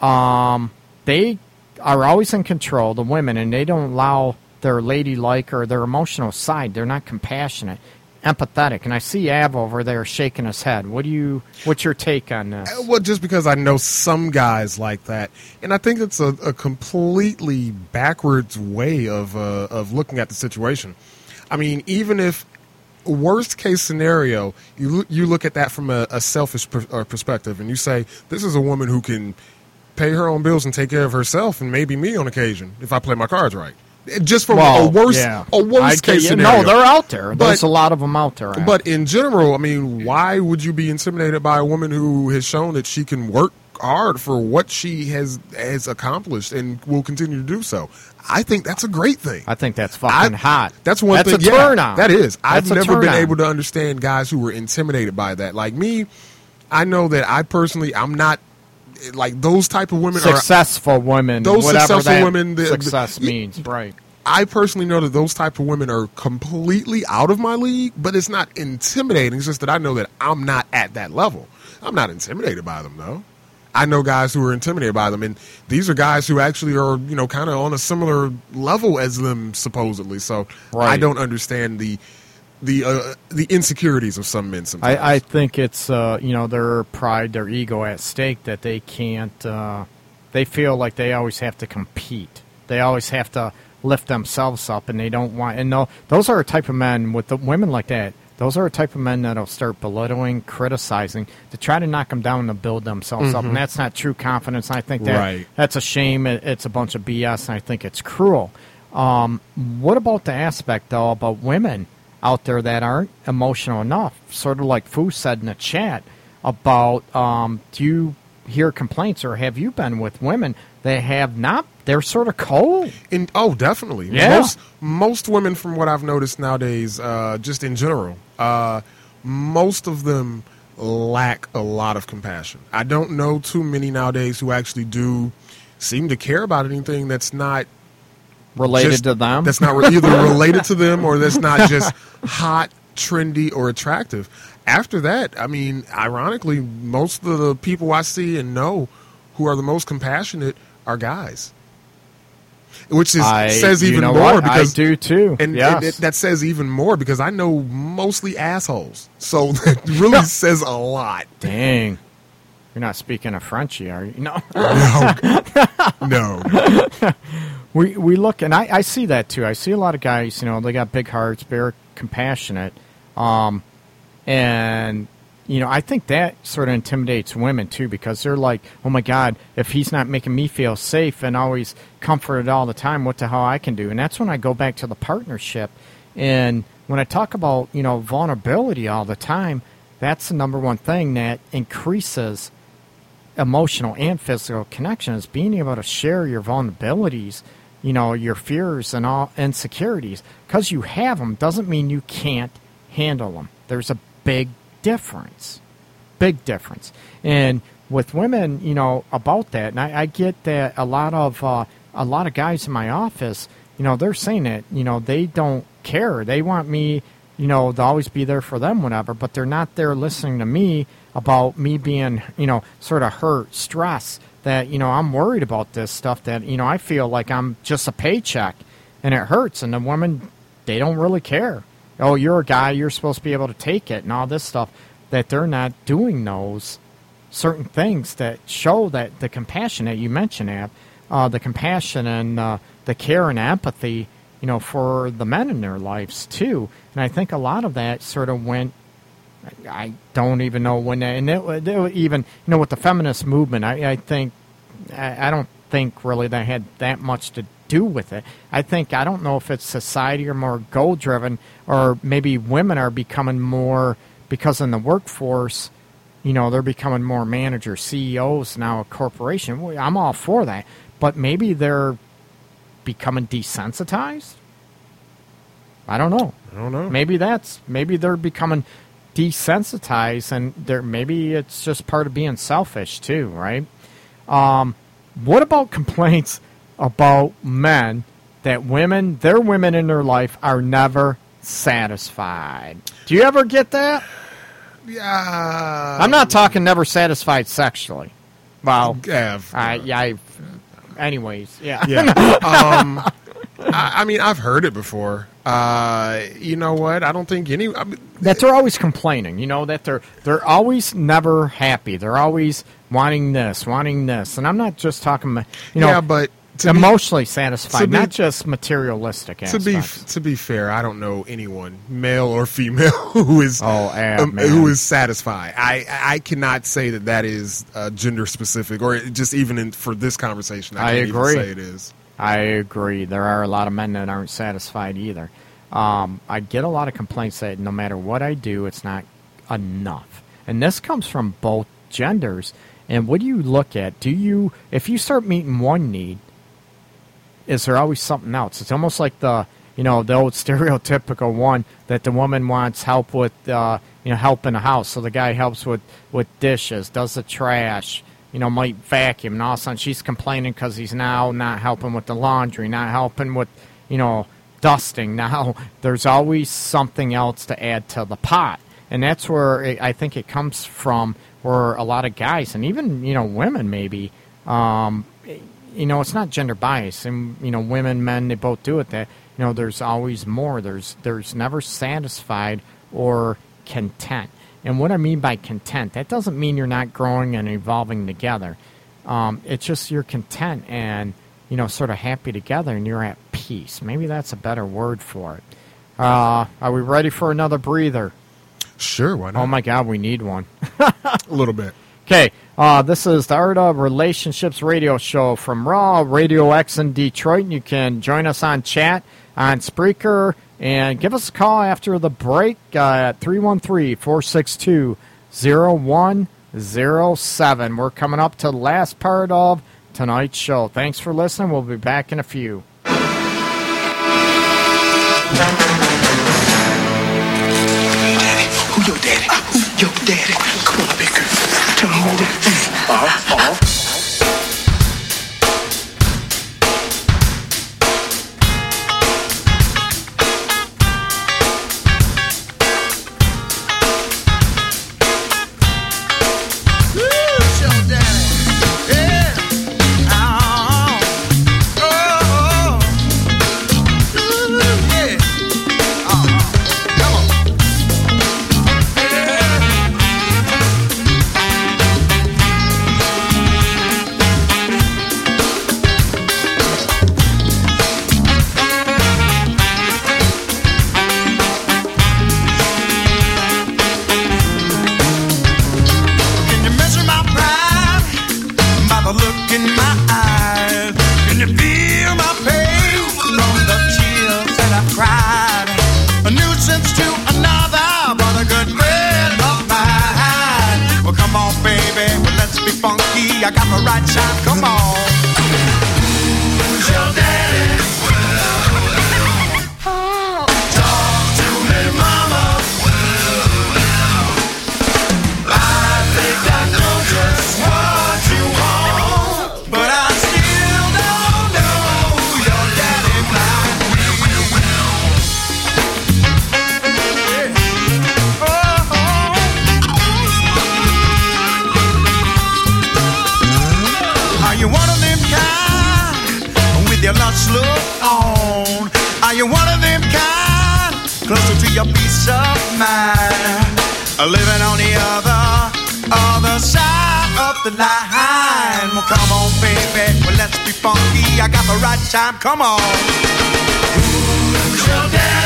um, they are always in control, the women, and they don't allow their ladylike or their emotional side. They're not compassionate, empathetic. And I see Av over there shaking his head. What do you? What's your take on this? Uh, Well, just because I know some guys like that, and I think it's a, a completely backwards way of uh, of looking at the situation. I mean, even if worst case scenario, you you look at that from a, a selfish per, uh, perspective, and you say, "This is a woman who can pay her own bills and take care of herself, and maybe me on occasion if I play my cards right." Just from a Well, worst yeah. a worst I case scenario. No, they're out there. But- There's a lot of them out there. Av. But in general, I mean, why would you be intimidated by a woman who has shown that she can work hard for what she has has accomplished and will continue to do so? I think that's a great thing. I think that's fucking I- hot. That's one that's thing. a yeah, turn on. That is. I've never been on. able to understand guys who were intimidated by that. Like me, I know that I personally, I'm not like those type of women are. successful women. Those successful women, the- success the- means, right? I personally know that those type of women are completely out of my league, but it's not intimidating. It's just that I know that I'm not at that level. I'm not intimidated by them, though. I know guys who are intimidated by them, and these are guys who actually are, you know, kind of on a similar level as them, supposedly. So I don't understand the the uh, the insecurities of some men. Sometimes I, I think it's uh, you know their pride, their ego at stake that they can't. Uh, they feel like they always have to compete. They always have to lift themselves up, and they don't want. And no, those are a type of men with the women like that. Those are a type of men that'll start belittling, criticizing to try to knock them down to build themselves up, and that's not true confidence. And I think that Right. that's a shame. It, it's a bunch of BS, and I think it's cruel. Um, what about the aspect though about women out there that aren't emotional enough? Sort of like Foo said in the chat about um, do you hear complaints or have you been with women that have not? They're sort of cold. In, oh, definitely. Yeah. Most most women, from what I've noticed nowadays, uh, just in general, uh, most of them lack a lot of compassion. I don't know too many nowadays who actually do seem to care about anything that's not Related just- to them, That's not re- either related to them or that's not just hot trendy or attractive. After that, I mean, ironically, most of the people I see and know who are the most compassionate are guys. Which is, I says even more what? because I do too. and, yes. and it, that says even more because I know mostly assholes. So that really says a lot. Dang. You're not speaking a Frenchy, are you? No. No, no. We we look and I, I see that too. I see a lot of guys, you know, they got big hearts, very compassionate. Um and you know, I think that sort of intimidates women too because they're like, "Oh my god, if he's not making me feel safe and always comforted all the time, what the hell I can do?" And that's when I go back to the partnership and when I talk about, you know, vulnerability all the time, that's the number one thing that increases emotional and physical connection is being able to share your vulnerabilities, you know, your fears and all insecurities. Because you have them doesn't mean you can't handle them. There's a big difference, big difference. And with women, you know, about that, and I, I get that a lot of uh, a lot of guys in my office, you know, they're saying that, you know, they don't care. They want me, you know, to always be there for them, whatever. But they're not there listening to me about me being, you know, sort of hurt, stress. That you know, I'm worried about this stuff. That you know, I feel like I'm just a paycheck, and it hurts. And the women, they don't really care. Oh, you're a guy. You're supposed to be able to take it, and all this stuff. That they're not doing those certain things that show that the compassion that you mentioned, Ab, uh, the compassion and uh, the care and empathy, you know, for the men in their lives too. And I think a lot of that sort of went. I don't even know when, that, and it, it, even you know with the feminist movement, I, I think I, I don't think really that had that much to do with it. I think I don't know if it's society or more goal driven, or maybe women are becoming more because in the workforce you know they're becoming more managers ceos now a corporation i'm all for that but maybe they're becoming desensitized? I don't know. I don't know. maybe that's maybe they're becoming desensitized and they're maybe it's just part of being selfish too right? Um, what about complaints about men that women their women in their life are never satisfied? Do you ever get that? Yeah, I'm not talking never satisfied sexually. Well, Yeah, I, yeah, I, anyways, yeah. yeah. um, I, I mean, I've heard it before. Uh, you know what? I don't think any. I mean, that they're always complaining. You know that they're they're always never happy. They're always wanting this, wanting this, and I'm not just talking. You know, yeah, but to be- emotionally satisfied, be- not just materialistic to be to be fair, I don't know anyone, male or female, who is Oh, Ab, um, who is satisfied. I I cannot say that that is uh, gender specific, or just even in, for this conversation. I, I can't agree. Say it is. I agree. There are a lot of men that aren't satisfied either. Um, I get a lot of complaints that no matter what I do, it's not enough. And this comes from both genders. And what do you look at? Do you, if you start meeting one need, is there always something else? It's almost like the, you know, the old stereotypical one that the woman wants help with, uh, you know, help in the house. So the guy helps with, with dishes, does the trash, you know, might vacuum, and all of a sudden she's complaining because he's now not helping with the laundry, not helping with, you know, dusting. Now there's always something else to add to the pot, and that's where it, I think it comes from. Where a lot of guys and even you know women maybe, um, you know, it's not gender bias, and you know, women, men, they both do it. That you know, there's always more. There's there's never satisfied or content. And what I mean by content, that doesn't mean you're not growing and evolving together. Um, it's just you're content and you know, sort of happy together, and you're at peace. Maybe that's a better word for it. Uh, are we ready for another breather? Sure, why not? Oh my God, we need one. a little bit. Okay, uh, this is the Art of Relationships radio show from Raw Radio X in Detroit. You can join us on chat on Spreaker and give us a call after the break uh, at 313 462 0107. We're coming up to the last part of tonight's show. Thanks for listening. We'll be back in a few. Who your daddy? Who your daddy? Come on, big girl. Tell me time. the line. Well, come on, baby, well, let's be funky. I got the right time, come on. Ooh, jump down.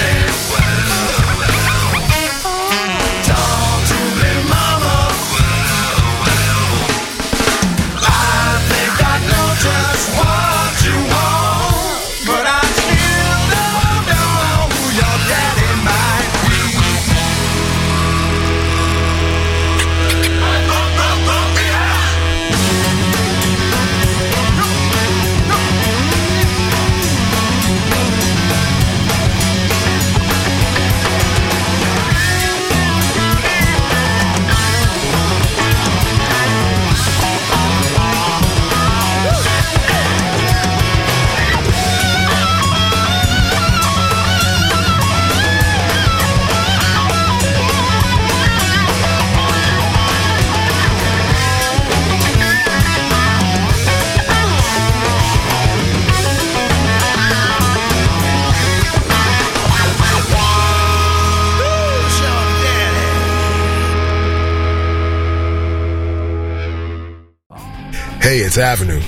Avenue,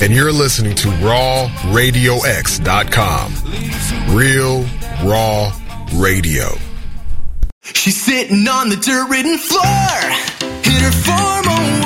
and you're listening to RawRadioX.com. Real Raw Radio. She's sitting on the dirt ridden floor, hit her form on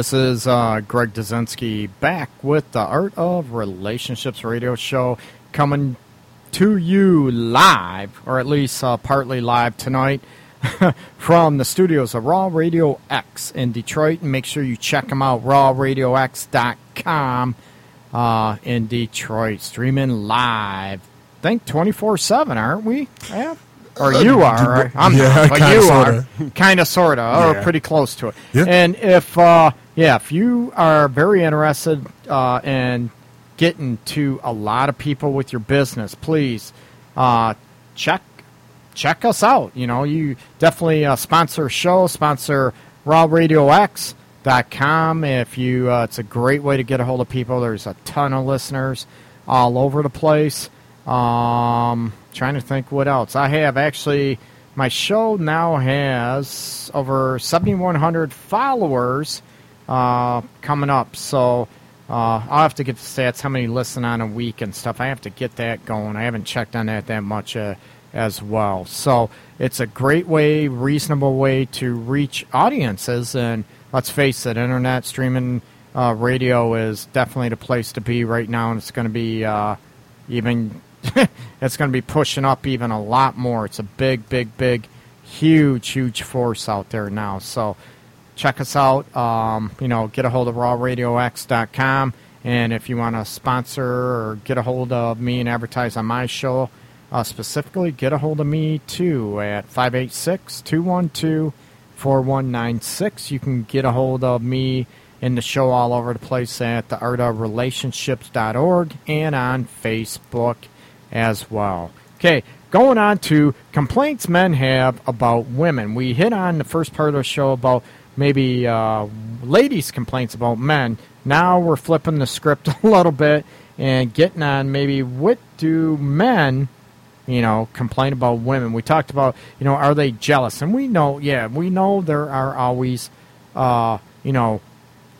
this is uh, Greg Dzinski back with the Art of Relationships radio show coming to you live, or at least uh, partly live tonight, from the studios of Raw Radio X in Detroit. And make sure you check them out, rawradiox.com uh, in Detroit, streaming live. I think 24 7, aren't we? Yeah. Or you are. right? I'm Uh, Yeah, not, but you sorta. are. Kind of, sort of, or Yeah. pretty close to it. Yeah. And if, uh, yeah, if you are very interested uh, in getting to a lot of people with your business, please uh, check check us out. You know, you definitely uh, sponsor show, sponsor rawradiox.com. If you, uh, it's a great way to get a hold of people. There's a ton of listeners all over the place. Um, trying to think what else. I have actually, my show now has over 7,100 followers uh, coming up. So uh, I'll have to get the stats, how many listen on a week and stuff. I have to get that going. I haven't checked on that that much uh, as well. So it's a great way, reasonable way to reach audiences. And let's face it, internet streaming uh, radio is definitely the place to be right now, and it's going to be uh, even. it's going to be pushing up even a lot more. It's a big, big, big, huge, huge force out there now. So check us out. Um, you know, get a hold of rawradiox.com. And if you want to sponsor or get a hold of me and advertise on my show, uh, specifically, get a hold of me too at 586 212 4196. You can get a hold of me in the show all over the place at the artofrelationships.org and on Facebook as well. Okay, going on to complaints men have about women. We hit on the first part of the show about maybe uh, ladies' complaints about men. Now we're flipping the script a little bit and getting on maybe what do men you know, complain about women. We talked about, you know, are they jealous? And we know, yeah, we know there are always, uh, you know,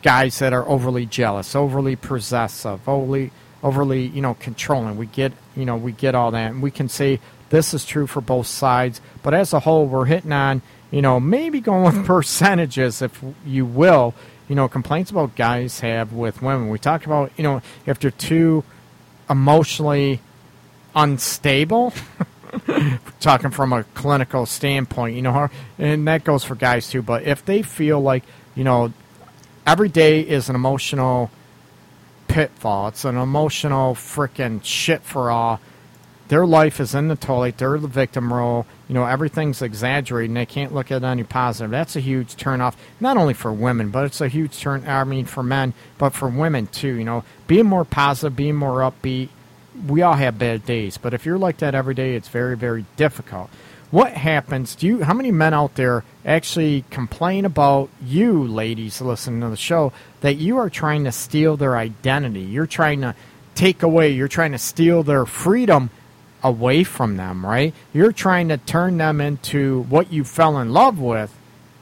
guys that are overly jealous, overly possessive, overly, overly, you know, controlling. We get, you know, we get all that, and we can say this is true for both sides. But as a whole, we're hitting on, you know, maybe going with percentages, if you will. You know, complaints about guys have with women. We talked about, you know, if they're too emotionally unstable. Talking from a clinical standpoint, you know, and that goes for guys too. But if they feel like, you know, every day is an emotional pitfall, it's an emotional freaking shit for all. Their life is in the toilet. They're the victim role. You know, everything's exaggerated, and they can't look at any positive. That's a huge turnoff, not only for women, but it's a huge turn. I mean, for men, but for women too. You know, being more positive, being more upbeat, we all have bad days, but if you're like that every day, it's very, very difficult. What happens? Do you? How many men out there actually complain about you, ladies, listening to the show, that you are trying to steal their identity? You're trying to take away. You're trying to steal their freedom away from them, right? You're trying to turn them into what you fell in love with,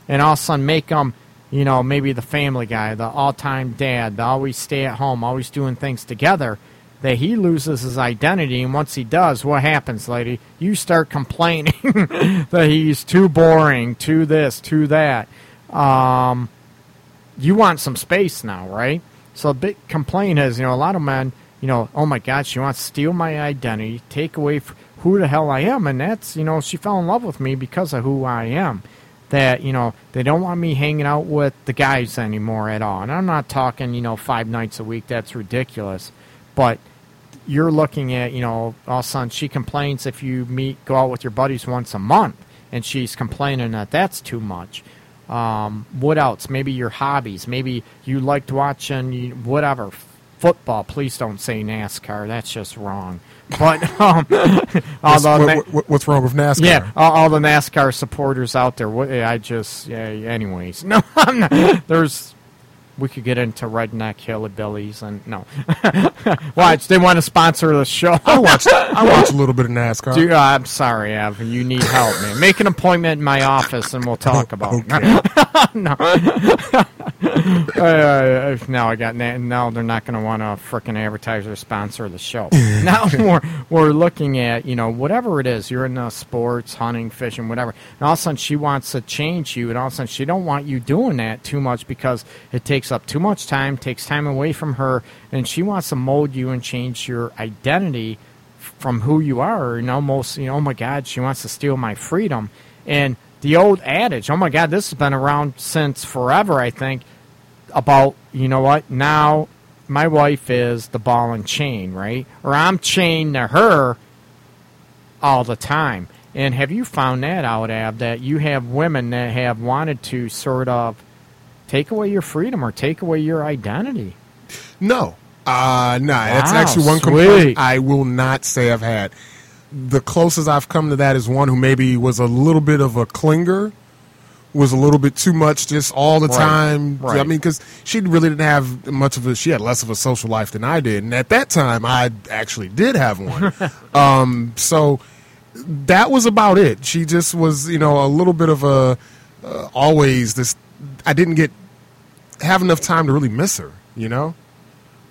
and all of a sudden make them, you know, maybe the family guy, the all-time dad, the always stay at home, always doing things together that he loses his identity, and once he does, what happens, lady? You start complaining that he's too boring, too this, too that. Um, you want some space now, right? So a big complaint is, you know, a lot of men, you know, oh my God, she wants to steal my identity, take away who the hell I am, and that's, you know, she fell in love with me because of who I am. That you know they don't want me hanging out with the guys anymore at all, and I'm not talking, you know, five nights a week. That's ridiculous, but you're looking at, you know, all of a sudden she complains if you meet, go out with your buddies once a month, and she's complaining that that's too much. Um, what else? Maybe your hobbies. Maybe you liked watching whatever football. Please don't say NASCAR. That's just wrong. But um, all What's, the what- what- what's wrong with NASCAR? yeah, all, all the NASCAR supporters out there. What, I just, yeah. Anyways, no, I'm not. There's. We could get into redneck hillbillies and no. Watch, they want to sponsor the show. I watch. I watch a little bit of NASCAR. Dude, uh, I'm sorry, Evan. You need help, man. Make an appointment in my office and we'll talk about it. no. Uh, now I got now they're not going to want to frickin' advertise or sponsor the show. now we're we're looking at you know whatever it is you're in the sports, hunting, fishing, whatever. And all of a sudden she wants to change you, and all of a sudden she don't want you doing that too much because it takes up too much time, takes time away from her, and she wants to mold you and change your identity from who you are. And almost you know oh my god she wants to steal my freedom. And the old adage oh my god this has been around since forever i think about you know what now my wife is the ball and chain right? Or i'm chained to her all the time. And have you found that out ab that you have women that have wanted to sort of take away your freedom or take away your identity No. Uh, nah, that's actually one sweet. complaint I will not say I've had. The closest I've come to that is one who maybe was a little bit of a clinger, was a little bit too much just all the Right, time. right. I mean, because she really didn't have much of a, she had less of a social life than I did. And at that time, I actually did have one. um, so that was about it. She just was, you know, a little bit of a, uh, always this, I didn't get, have enough time to really miss her, you know?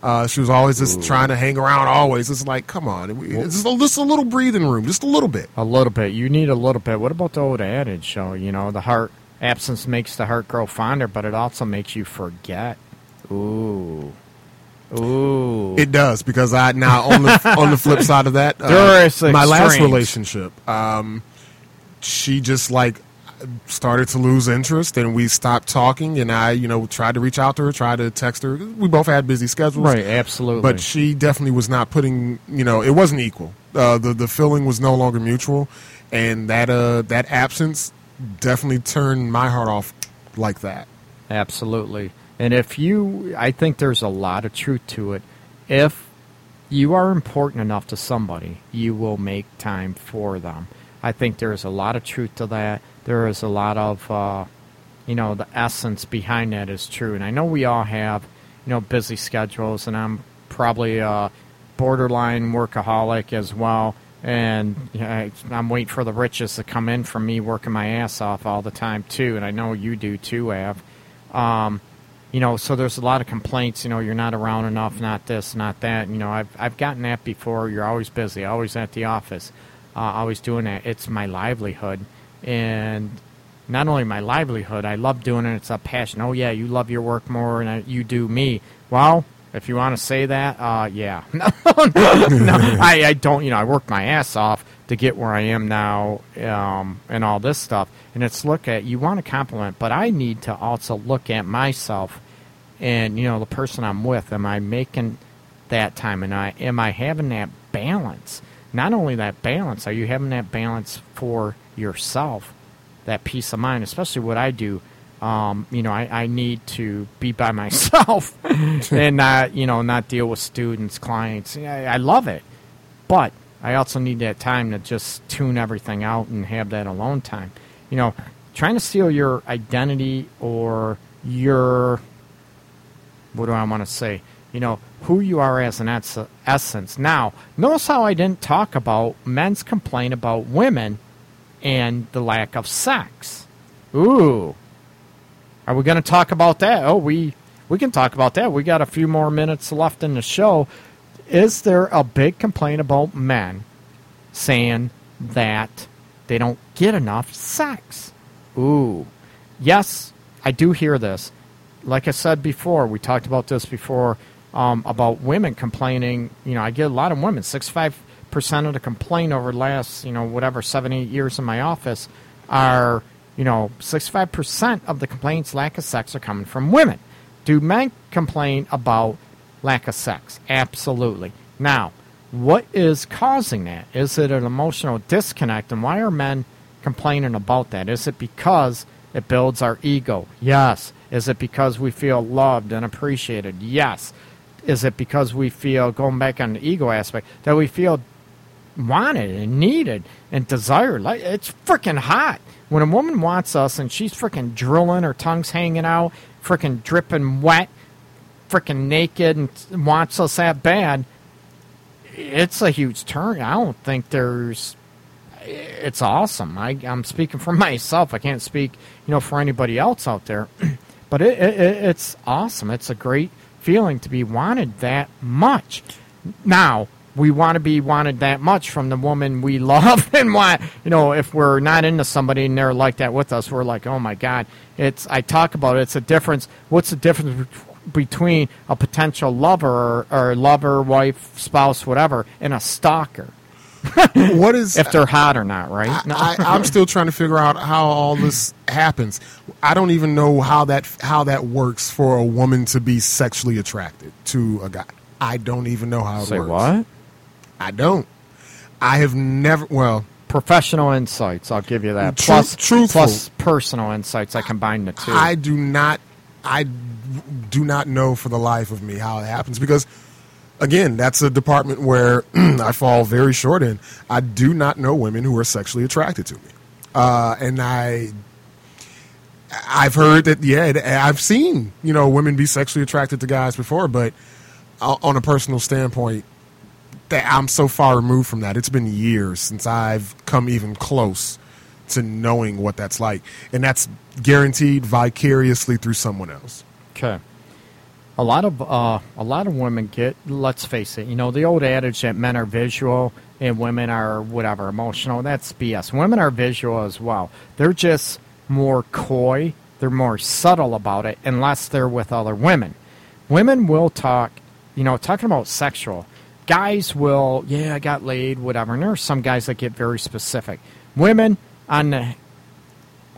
Uh, she was always just trying to hang around. Always, it's like, come on, it's just a, just a little breathing room, just a little bit. A little bit. You need a little bit. What about the old adage? So you know, the heart absence makes the heart grow fonder, but it also makes you forget. Ooh, ooh. It does because I now on the on the flip side of that, uh, my last relationship, um, she just like started to lose interest, and we stopped talking. And I, you know, tried to reach out to her, tried to text her. We both had busy schedules, right, absolutely. but she definitely was not putting you know it wasn't equal uh, the the feeling was no longer mutual and that uh that absence definitely turned my heart off like that Absolutely. And if you, I think there's a lot of truth to it. If you are important enough to somebody, you will make time for them. I think there's a lot of truth to that. There is a lot of, uh, you know, the essence behind that is true. And I know we all have, you know, busy schedules, and I'm probably a borderline workaholic as well. And I'm waiting for the riches to come in from me working my ass off all the time too. And I know you do too, Av. Um, you know, so there's a lot of complaints. You know, you're not around enough, not this, not that. You know, I've I've gotten that before. You're always busy, always at the office, uh, always doing that. It's my livelihood, and not only my livelihood, I love doing it. It's a passion. Oh yeah, you love your work more than you do me. Well, if you want to say that, uh, yeah. no, no, I, I don't. You know, I work my ass off to get where I am now, um, and all this stuff. And it's look at you want to compliment, but I need to also look at myself, and you know, the person I'm with. Am I making that time, and I am I having that balance? Not only that balance, are you having that balance for yourself? that peace of mind, especially what I do. Um, you know, I, I need to be by myself and not, you know, not deal with students, clients. I, I love it, but I also need that time to just tune everything out and have that alone time. You know, trying to steal your identity or your what do I want to say? You know, who you are as an ess- essence. Now, notice how I didn't talk about men's complaint about women and the lack of sex. Ooh. Are we going to talk about that? Oh, we we can talk about that. We got a few more minutes left in the show. Is there a big complaint about men saying that they don't get enough sex? Ooh. Yes, I do hear this. Like I said before, we talked about this before um, about women complaining. You know, I get a lot of women. Sixty-five percent of the complaint over the last, you know, whatever seven, eight years in my office are, you know, sixty-five percent of the complaints lack of sex are coming from women. Do men complain about lack of sex? Absolutely. Now, what is causing that? Is it an emotional disconnect, and why are men complaining about that? Is it because it builds our ego? Yes. Is it because we feel loved and appreciated? Yes. Is it because we feel, going back on the ego aspect, that we feel wanted and needed and desired. Like it's freaking hot when a woman wants us and she's freaking drilling, her tongue's hanging out, freaking dripping wet, freaking naked, and wants us that bad. It's a huge turn. I don't think there's. It's awesome. I, I'm speaking for myself. I can't speak, you know, for anybody else out there. but it, it- it's awesome. It's a great feeling to be wanted that much. Now we want to be wanted that much from the woman we love, and why you know if we're not into somebody and they're like that with us, we're like, oh my god. It's I talk about it. It's a difference. What's the difference between a potential lover or, or lover, wife, spouse, whatever, and a stalker? What is If they're hot or not, right? No. I, I'm still trying to figure out how all this happens. I don't even know how that how that works for a woman to be sexually attracted to a guy. I don't even know how it Say works. what? I don't. I have never. Well, Professional insights. I'll give you that. Tru- plus, truthful. plus personal insights. I combine the two. I do not. I do not know for the life of me how it happens because, again, that's a department where I fall very short in. I do not know women who are sexually attracted to me, uh, and I. I've heard that, yeah, I've seen you know women be sexually attracted to guys before, but on a personal standpoint, that I'm so far removed from that. It's been years since I've come even close to knowing what that's like, and that's guaranteed vicariously through someone else. Okay. A lot of uh, a lot of women get. Let's face it. You know the old adage that men are visual and women are whatever emotional. That's BS. Women are visual as well. They're just more coy. They're more subtle about it, unless they're with other women. Women will talk. You know, talking about sexual. Guys will, yeah, I got laid, whatever. And there are some guys that get very specific. Women, on the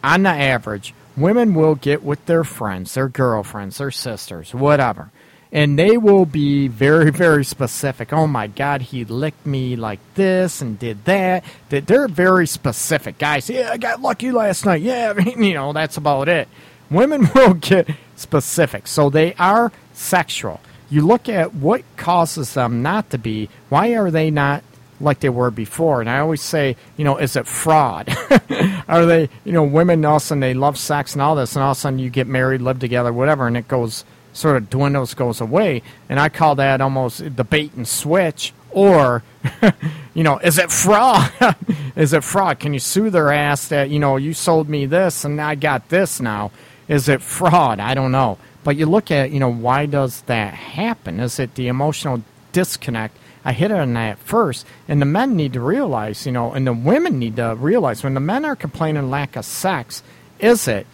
on the average, women will get with their friends, their girlfriends, their sisters, whatever. And they will be very, very specific. Oh my God, he licked me like this and did that. That They're very specific. Guys, yeah, I got lucky last night. Yeah, you know, that's about it. Women will get specific. So they are sexual. You look at what causes them not to be. Why are they not like they were before. And I always say, you know, is it fraud? Are they, you know, women all of a sudden they love sex and all this, and all of a sudden you get married, live together, whatever, and it goes sort of dwindles, goes away. And I call that almost the bait and switch. Or, you know, is it fraud? is it fraud? Can you sue their ass that, you know, you sold me this and I got this now? Is it fraud? I don't know. But you look at, you know, why does that happen? Is it the emotional disconnect? I hit it on that first, and the men need to realize, you know, and the women need to realize when the men are complaining lack of sex, is it,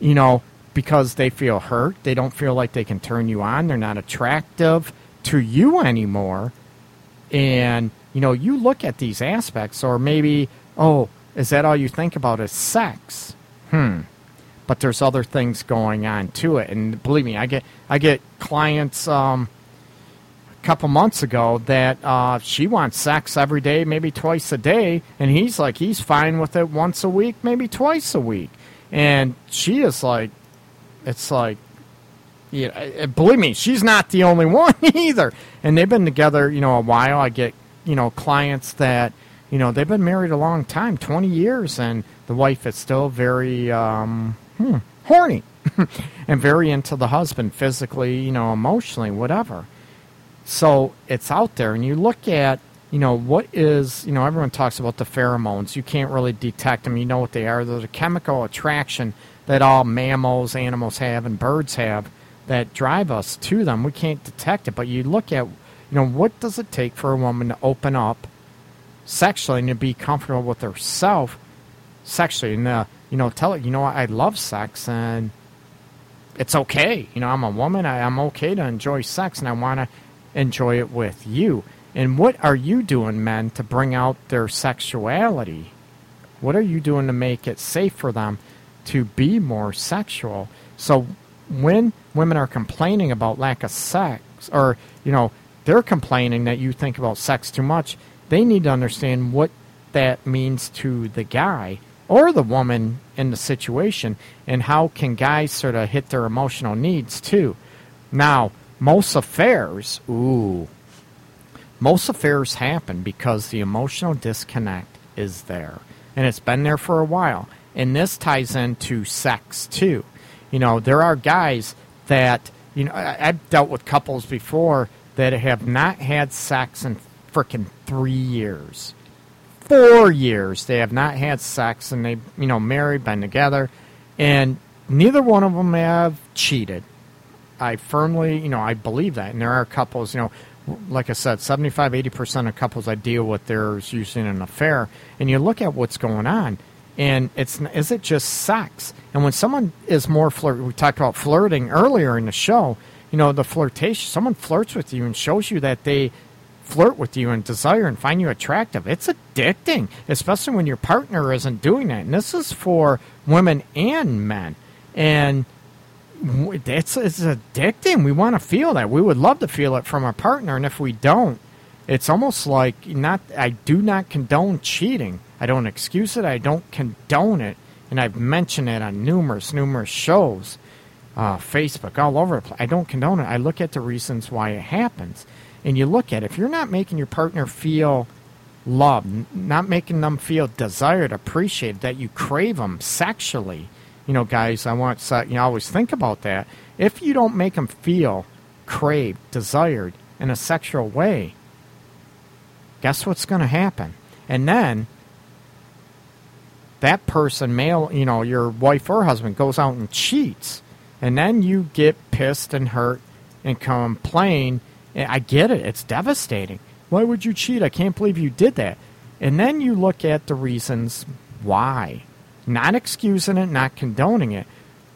you know, because they feel hurt, they don't feel like they can turn you on, they're not attractive to you anymore, and you know, you look at these aspects, or maybe, oh, is that all you think about is sex? Hmm but there's other things going on to it. And believe me, I get I get clients um, a couple months ago that uh, she wants sex every day, maybe twice a day, and he's like he's fine with it once a week, maybe twice a week, and she is like, it's like. Yeah, uh, believe me, she's not the only one either. And they've been together, you know, a while. I get, you know, clients that, you know, they've been married a long time, 20 years, and the wife is still very, um, hmm, horny and very into the husband physically, you know, emotionally, whatever. So it's out there, and you look at, you know, what is, you know, everyone talks about the pheromones. You can't really detect them. You know what they are. They're the chemical attraction that all mammals, animals have, and birds have that drive us to them. We can't detect it, but you look at, you know, what does it take for a woman to open up sexually and to be comfortable with herself sexually? And uh, you know tell it, you know I love sex and it's okay. You know I'm a woman. I, I'm okay to enjoy sex and I want to enjoy it with you. And what are you doing men to bring out their sexuality? What are you doing to make it safe for them to be more sexual. So when women are complaining about lack of sex or you know they're complaining that you think about sex too much they need to understand what that means to the guy or the woman in the situation and how can guys sort of hit their emotional needs too. Now most affairs ooh most affairs happen because the emotional disconnect is there, and it's been there for a while. And this ties into sex too. You know, there are guys that you know I've dealt with couples before that have not had sex in freaking three years four years they have not had sex and they you know married been together and neither one of them have cheated i firmly you know i believe that and there are couples you know like i said 75 80% of couples i deal with there's usually an affair and you look at what's going on and it's is it just sex and when someone is more flirt we talked about flirting earlier in the show you know the flirtation someone flirts with you and shows you that they flirt with you and desire and find you attractive. It's addicting, especially when your partner isn't doing that. And this is for women and men. And it's, it's addicting. We want to feel that. We would love to feel it from our partner. And if we don't, it's almost like not. I do not condone cheating. I don't excuse it. I don't condone it. And I've mentioned it on numerous, numerous shows, uh, Facebook, all over the place. I don't condone it. I look at the reasons why it happens and you look at it, if you're not making your partner feel loved, not making them feel desired, appreciated, that you crave them sexually, you know, guys, I want you know, always think about that. If you don't make them feel craved, desired in a sexual way, guess what's going to happen? And then that person, male, you know, your wife or husband, goes out and cheats, and then you get pissed and hurt and complain. I get it; it's devastating. Why would you cheat? I can't believe you did that. And then you look at the reasons why, not excusing it, not condoning it.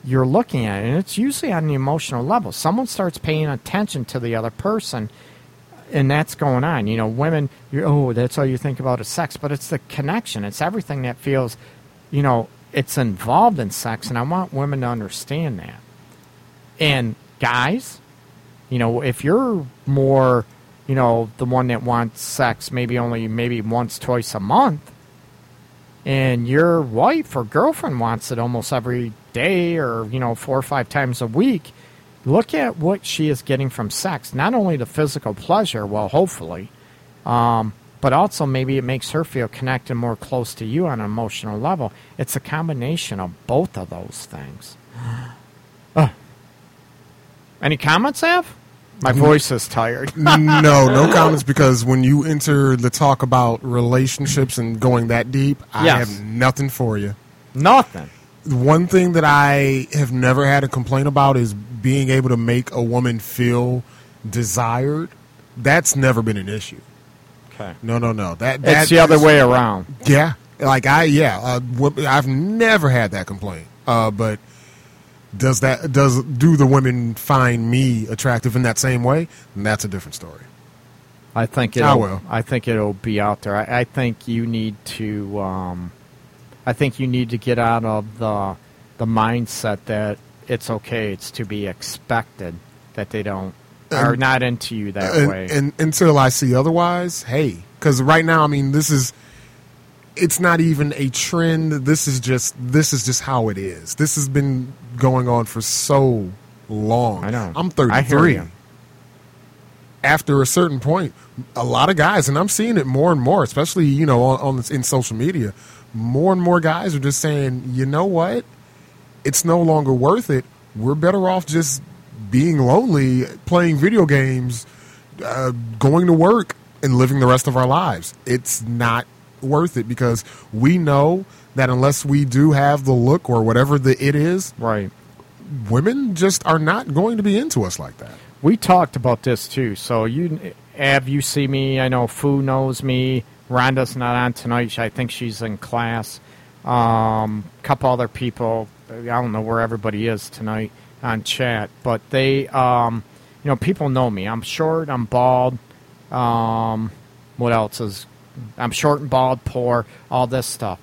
You're looking at it, and it's usually on the emotional level. Someone starts paying attention to the other person, and that's going on. You know, women, oh, that's all you think about is sex, but it's the connection. It's everything that feels, you know, it's involved in sex, and I want women to understand that. And guys, you know, if you're more, you know, the one that wants sex maybe only maybe once, twice a month, and your wife or girlfriend wants it almost every day or, you know, four or five times a week, look at what she is getting from sex. Not only the physical pleasure, well, hopefully, um, but also maybe it makes her feel connected more close to you on an emotional level. It's a combination of both of those things. Ugh. Any comments, Av? My voice is tired. no, no comments because when you enter the talk about relationships and going that deep, I Yes. have nothing for you. Nothing. One thing that I have never had a complaint about is being able to make a woman feel desired. That's never been an issue. Okay. No, no, no. That It's the other way around. Yeah, like I yeah, uh, I've never had that complaint. Uh, but does that does do the women find me attractive in that same way? And that's a different story. I think it'll, will. I think it'll be out there. I, I think you need to. Um, I think you need to get out of the the mindset that it's okay. It's to be expected that they don't are not into you that and, way. and until I see otherwise, hey, because right now, I mean, this is it's not even a trend. This is just this is just how it is. This has been going on for so long. I know. I'm I hear 33. you. After a certain point, a lot of guys, and I'm seeing it more and more, especially you know on, on this, in social media, more and more guys are just saying, you know what, it's no longer worth it. We're better off just being lonely, playing video games, uh, going to work, and living the rest of our lives. It's not worth it because we know that unless we do have the look or whatever the it is, right. women just are not going to be into us like that. We talked about this too. So you, Av, you see me. I know Fu knows me. Rhonda's not on tonight. I think she's in class. Um, couple other people. I don't know where everybody is tonight on chat, but they, um, you know, people know me. I'm short. I'm bald. Um, what else is? I'm short and bald, poor, all this stuff.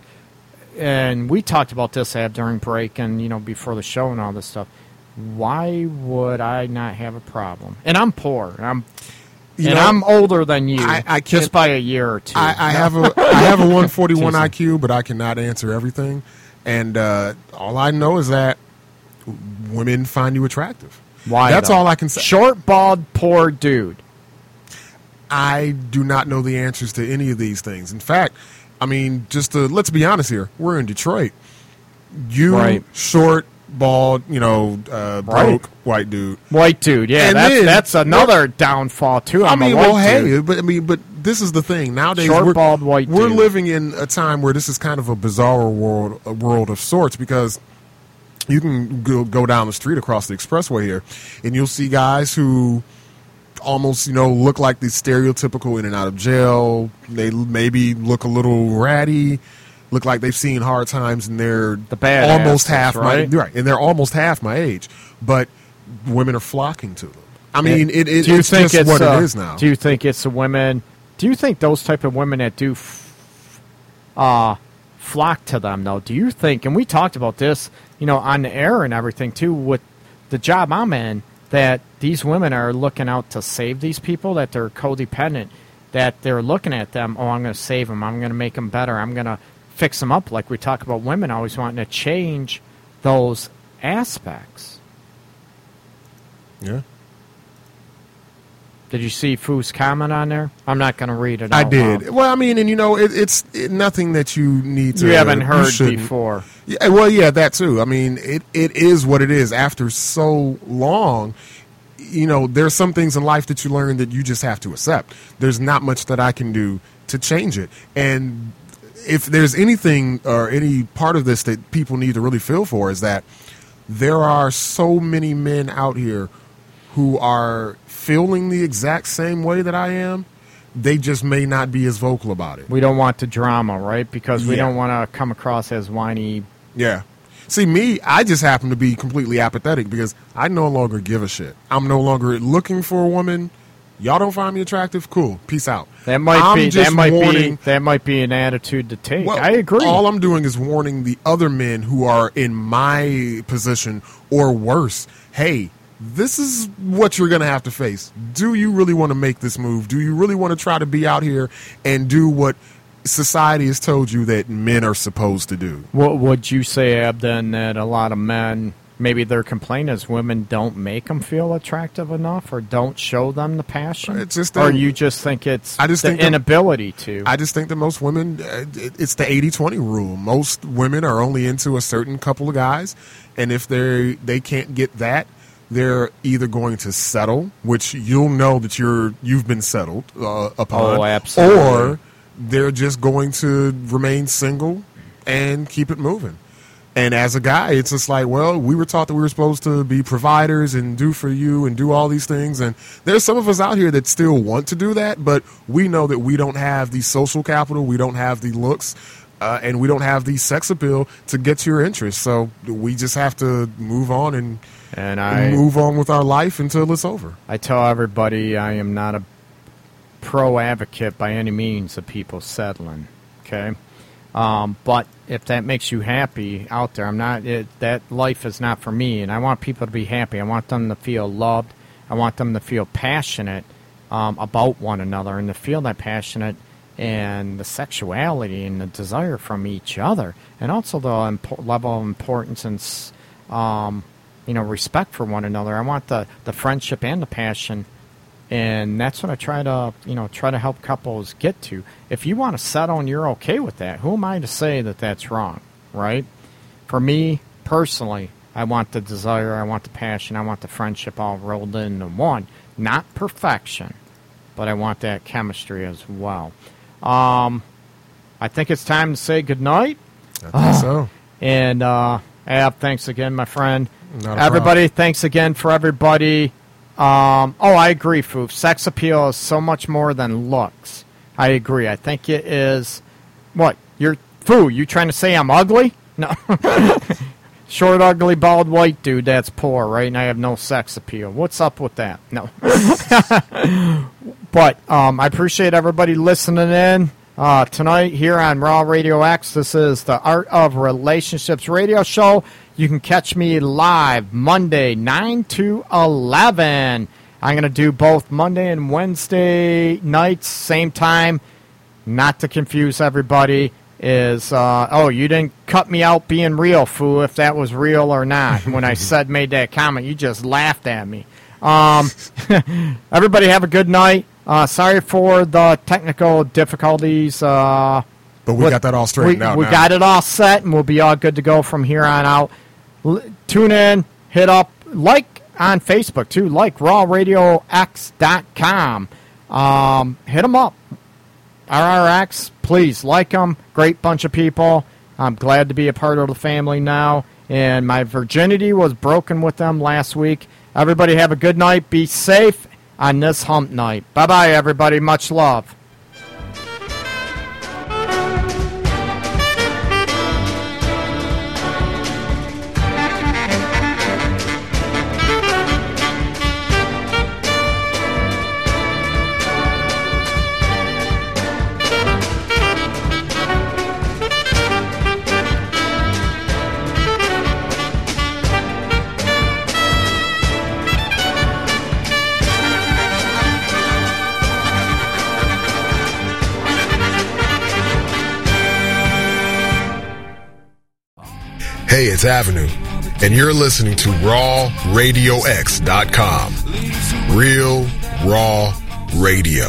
And we talked about this Ab during break and you know before the show and all this stuff. Why would I not have a problem? And I'm poor. I'm You and know, I'm older than you, I- I just by a year or two. I, I have a I have a 141 IQ, but I cannot answer everything. And uh, all I know is that women find you attractive. Why? That's though? all I can say. Short, bald, poor dude. I do not know the answers to any of these things. In fact, I mean, just to let's be honest here, we're in Detroit. You Right. short, bald, you know, uh, Right. broke white dude. White dude, yeah, And that's then- that's another downfall too. I I'm a mean, well, hey, dude. but I mean, but this is the thing nowadays. Short, we're, bald, white We're dude. living in a time where this is kind of a bizarre world, a world of sorts, because you can go, go down the street across the expressway here, and you'll see guys who almost, you know, look like the stereotypical in and out of jail. They maybe look a little ratty. Look like they've seen hard times, and they're The badasses, almost half right? my right, and they're almost half my age. But women are flocking to them. I mean, it, it, do you it's think just it's what uh, it is now. Do you think it's the women? Do you think those type of women that do f- uh, flock to them though? Do you think? And we talked about this, you know, on the air and everything too, with the job I'm in. That these women are looking out to save these people. That they're codependent. That they're looking at them. Oh, I'm going to save them. I'm going to make them better. I'm going to fix them up. Like we talk about women always wanting to change those aspects. yeah. Did you see Foo's comment on there? I'm not going to read it. I did. loud. Well, I mean, and you know, it, it's it, nothing that you need to. You haven't heard shouldn't- before. Yeah, well, yeah, that too. I mean, it, it is what it is. After so long, you know, there's some things in life that you learn that you just have to accept. There's not much that I can do to change it. And if there's anything or any part of this that people need to really feel for is that there are so many men out here who are feeling the exact same way that I am. They just may not be as vocal about it. We don't want the drama, right? Because we Yeah. don't want to come across as whiny. Yeah. See, me, I just happen to be completely apathetic because I no longer give a shit. I'm no longer looking for a woman. Y'all don't find me attractive? Cool. Peace out. That might I'm be that might warning, be that might be an attitude to take. Well, I agree. All I'm doing is warning the other men who are in my position or worse. Hey, this is what you're going to have to face. Do you really want to make this move? Do you really want to try to be out here and do what society has told you that men are supposed to do? what would you say, Abden, that a lot of men maybe their complaint is women don't make them feel attractive enough or don't show them the passion? It's just or that- you just think it's I just the think inability to. I just think that most women, uh, it's the 80 20 rule. Most women are only into a certain couple of guys. And if they they can't get that, they're either going to settle, which you'll know that you're you've been settled uh, upon, Oh, or they're just going to remain single and keep it moving. And as a guy, it's just like, well, we were taught that we were supposed to be providers and do for you and do all these things. And there's some of us out here that still want to do that, but we know that we don't have the social capital, we don't have the looks, uh, and we don't have the sex appeal to get to your interest. So we just have to move on and, and and I move on with our life until it's over. I tell everybody I am not a pro advocate by any means of people settling. Okay, um, but if that makes you happy out there, I'm not. It, that life is not for me, and I want people to be happy. I want them to feel loved. I want them to feel passionate um, about one another, and to feel that passionate and the sexuality and the desire from each other, and also the level of importance and um, you know respect for one another. I want the the friendship and the passion and that's what I try to you know try to help couples get to. If you want to settle and you're okay with that, who am I to say that that's wrong, right? For me personally, I want the desire, I want the passion, I want the friendship all rolled into one. Not perfection, but I want that chemistry as well. Um, I think it's time to say goodnight. I think so. And uh, Ab, thanks again, my friend. Not everybody, thanks again for everybody. Um, oh, I agree, Foof. Sex appeal is so much more than looks. I agree. I think it is. What you're Foo? You trying to say I'm ugly? No. Short, ugly, bald, white dude. That's poor, right? And I have no sex appeal. What's up with that? No. But um, I appreciate everybody listening in uh, tonight here on Raw Radio X. This is the Art of Relationships radio show. You can catch me live Monday, 9 to 11. I'm going to do both Monday and Wednesday nights, same time. Not to confuse everybody, is uh, oh, you didn't cut me out being real, fool, if that was real or not. when I said, made that comment, you just laughed at me. Um, everybody have a good night. Uh, sorry for the technical difficulties. Uh, But we with- got that all straightened we, out. We now. got it all set, and we'll be all good to go from here on out. L- tune in, hit up, like on Facebook too, like rawradiox.com. Um, hit them up. RRX, please like them. Great bunch of people. I'm glad to be a part of the family now. And my virginity was broken with them last week. Everybody have a good night. Be safe on this hump night. Bye bye, everybody. Much love. It's Avenue, and you're listening to RawRadioX.com. Real Raw Radio.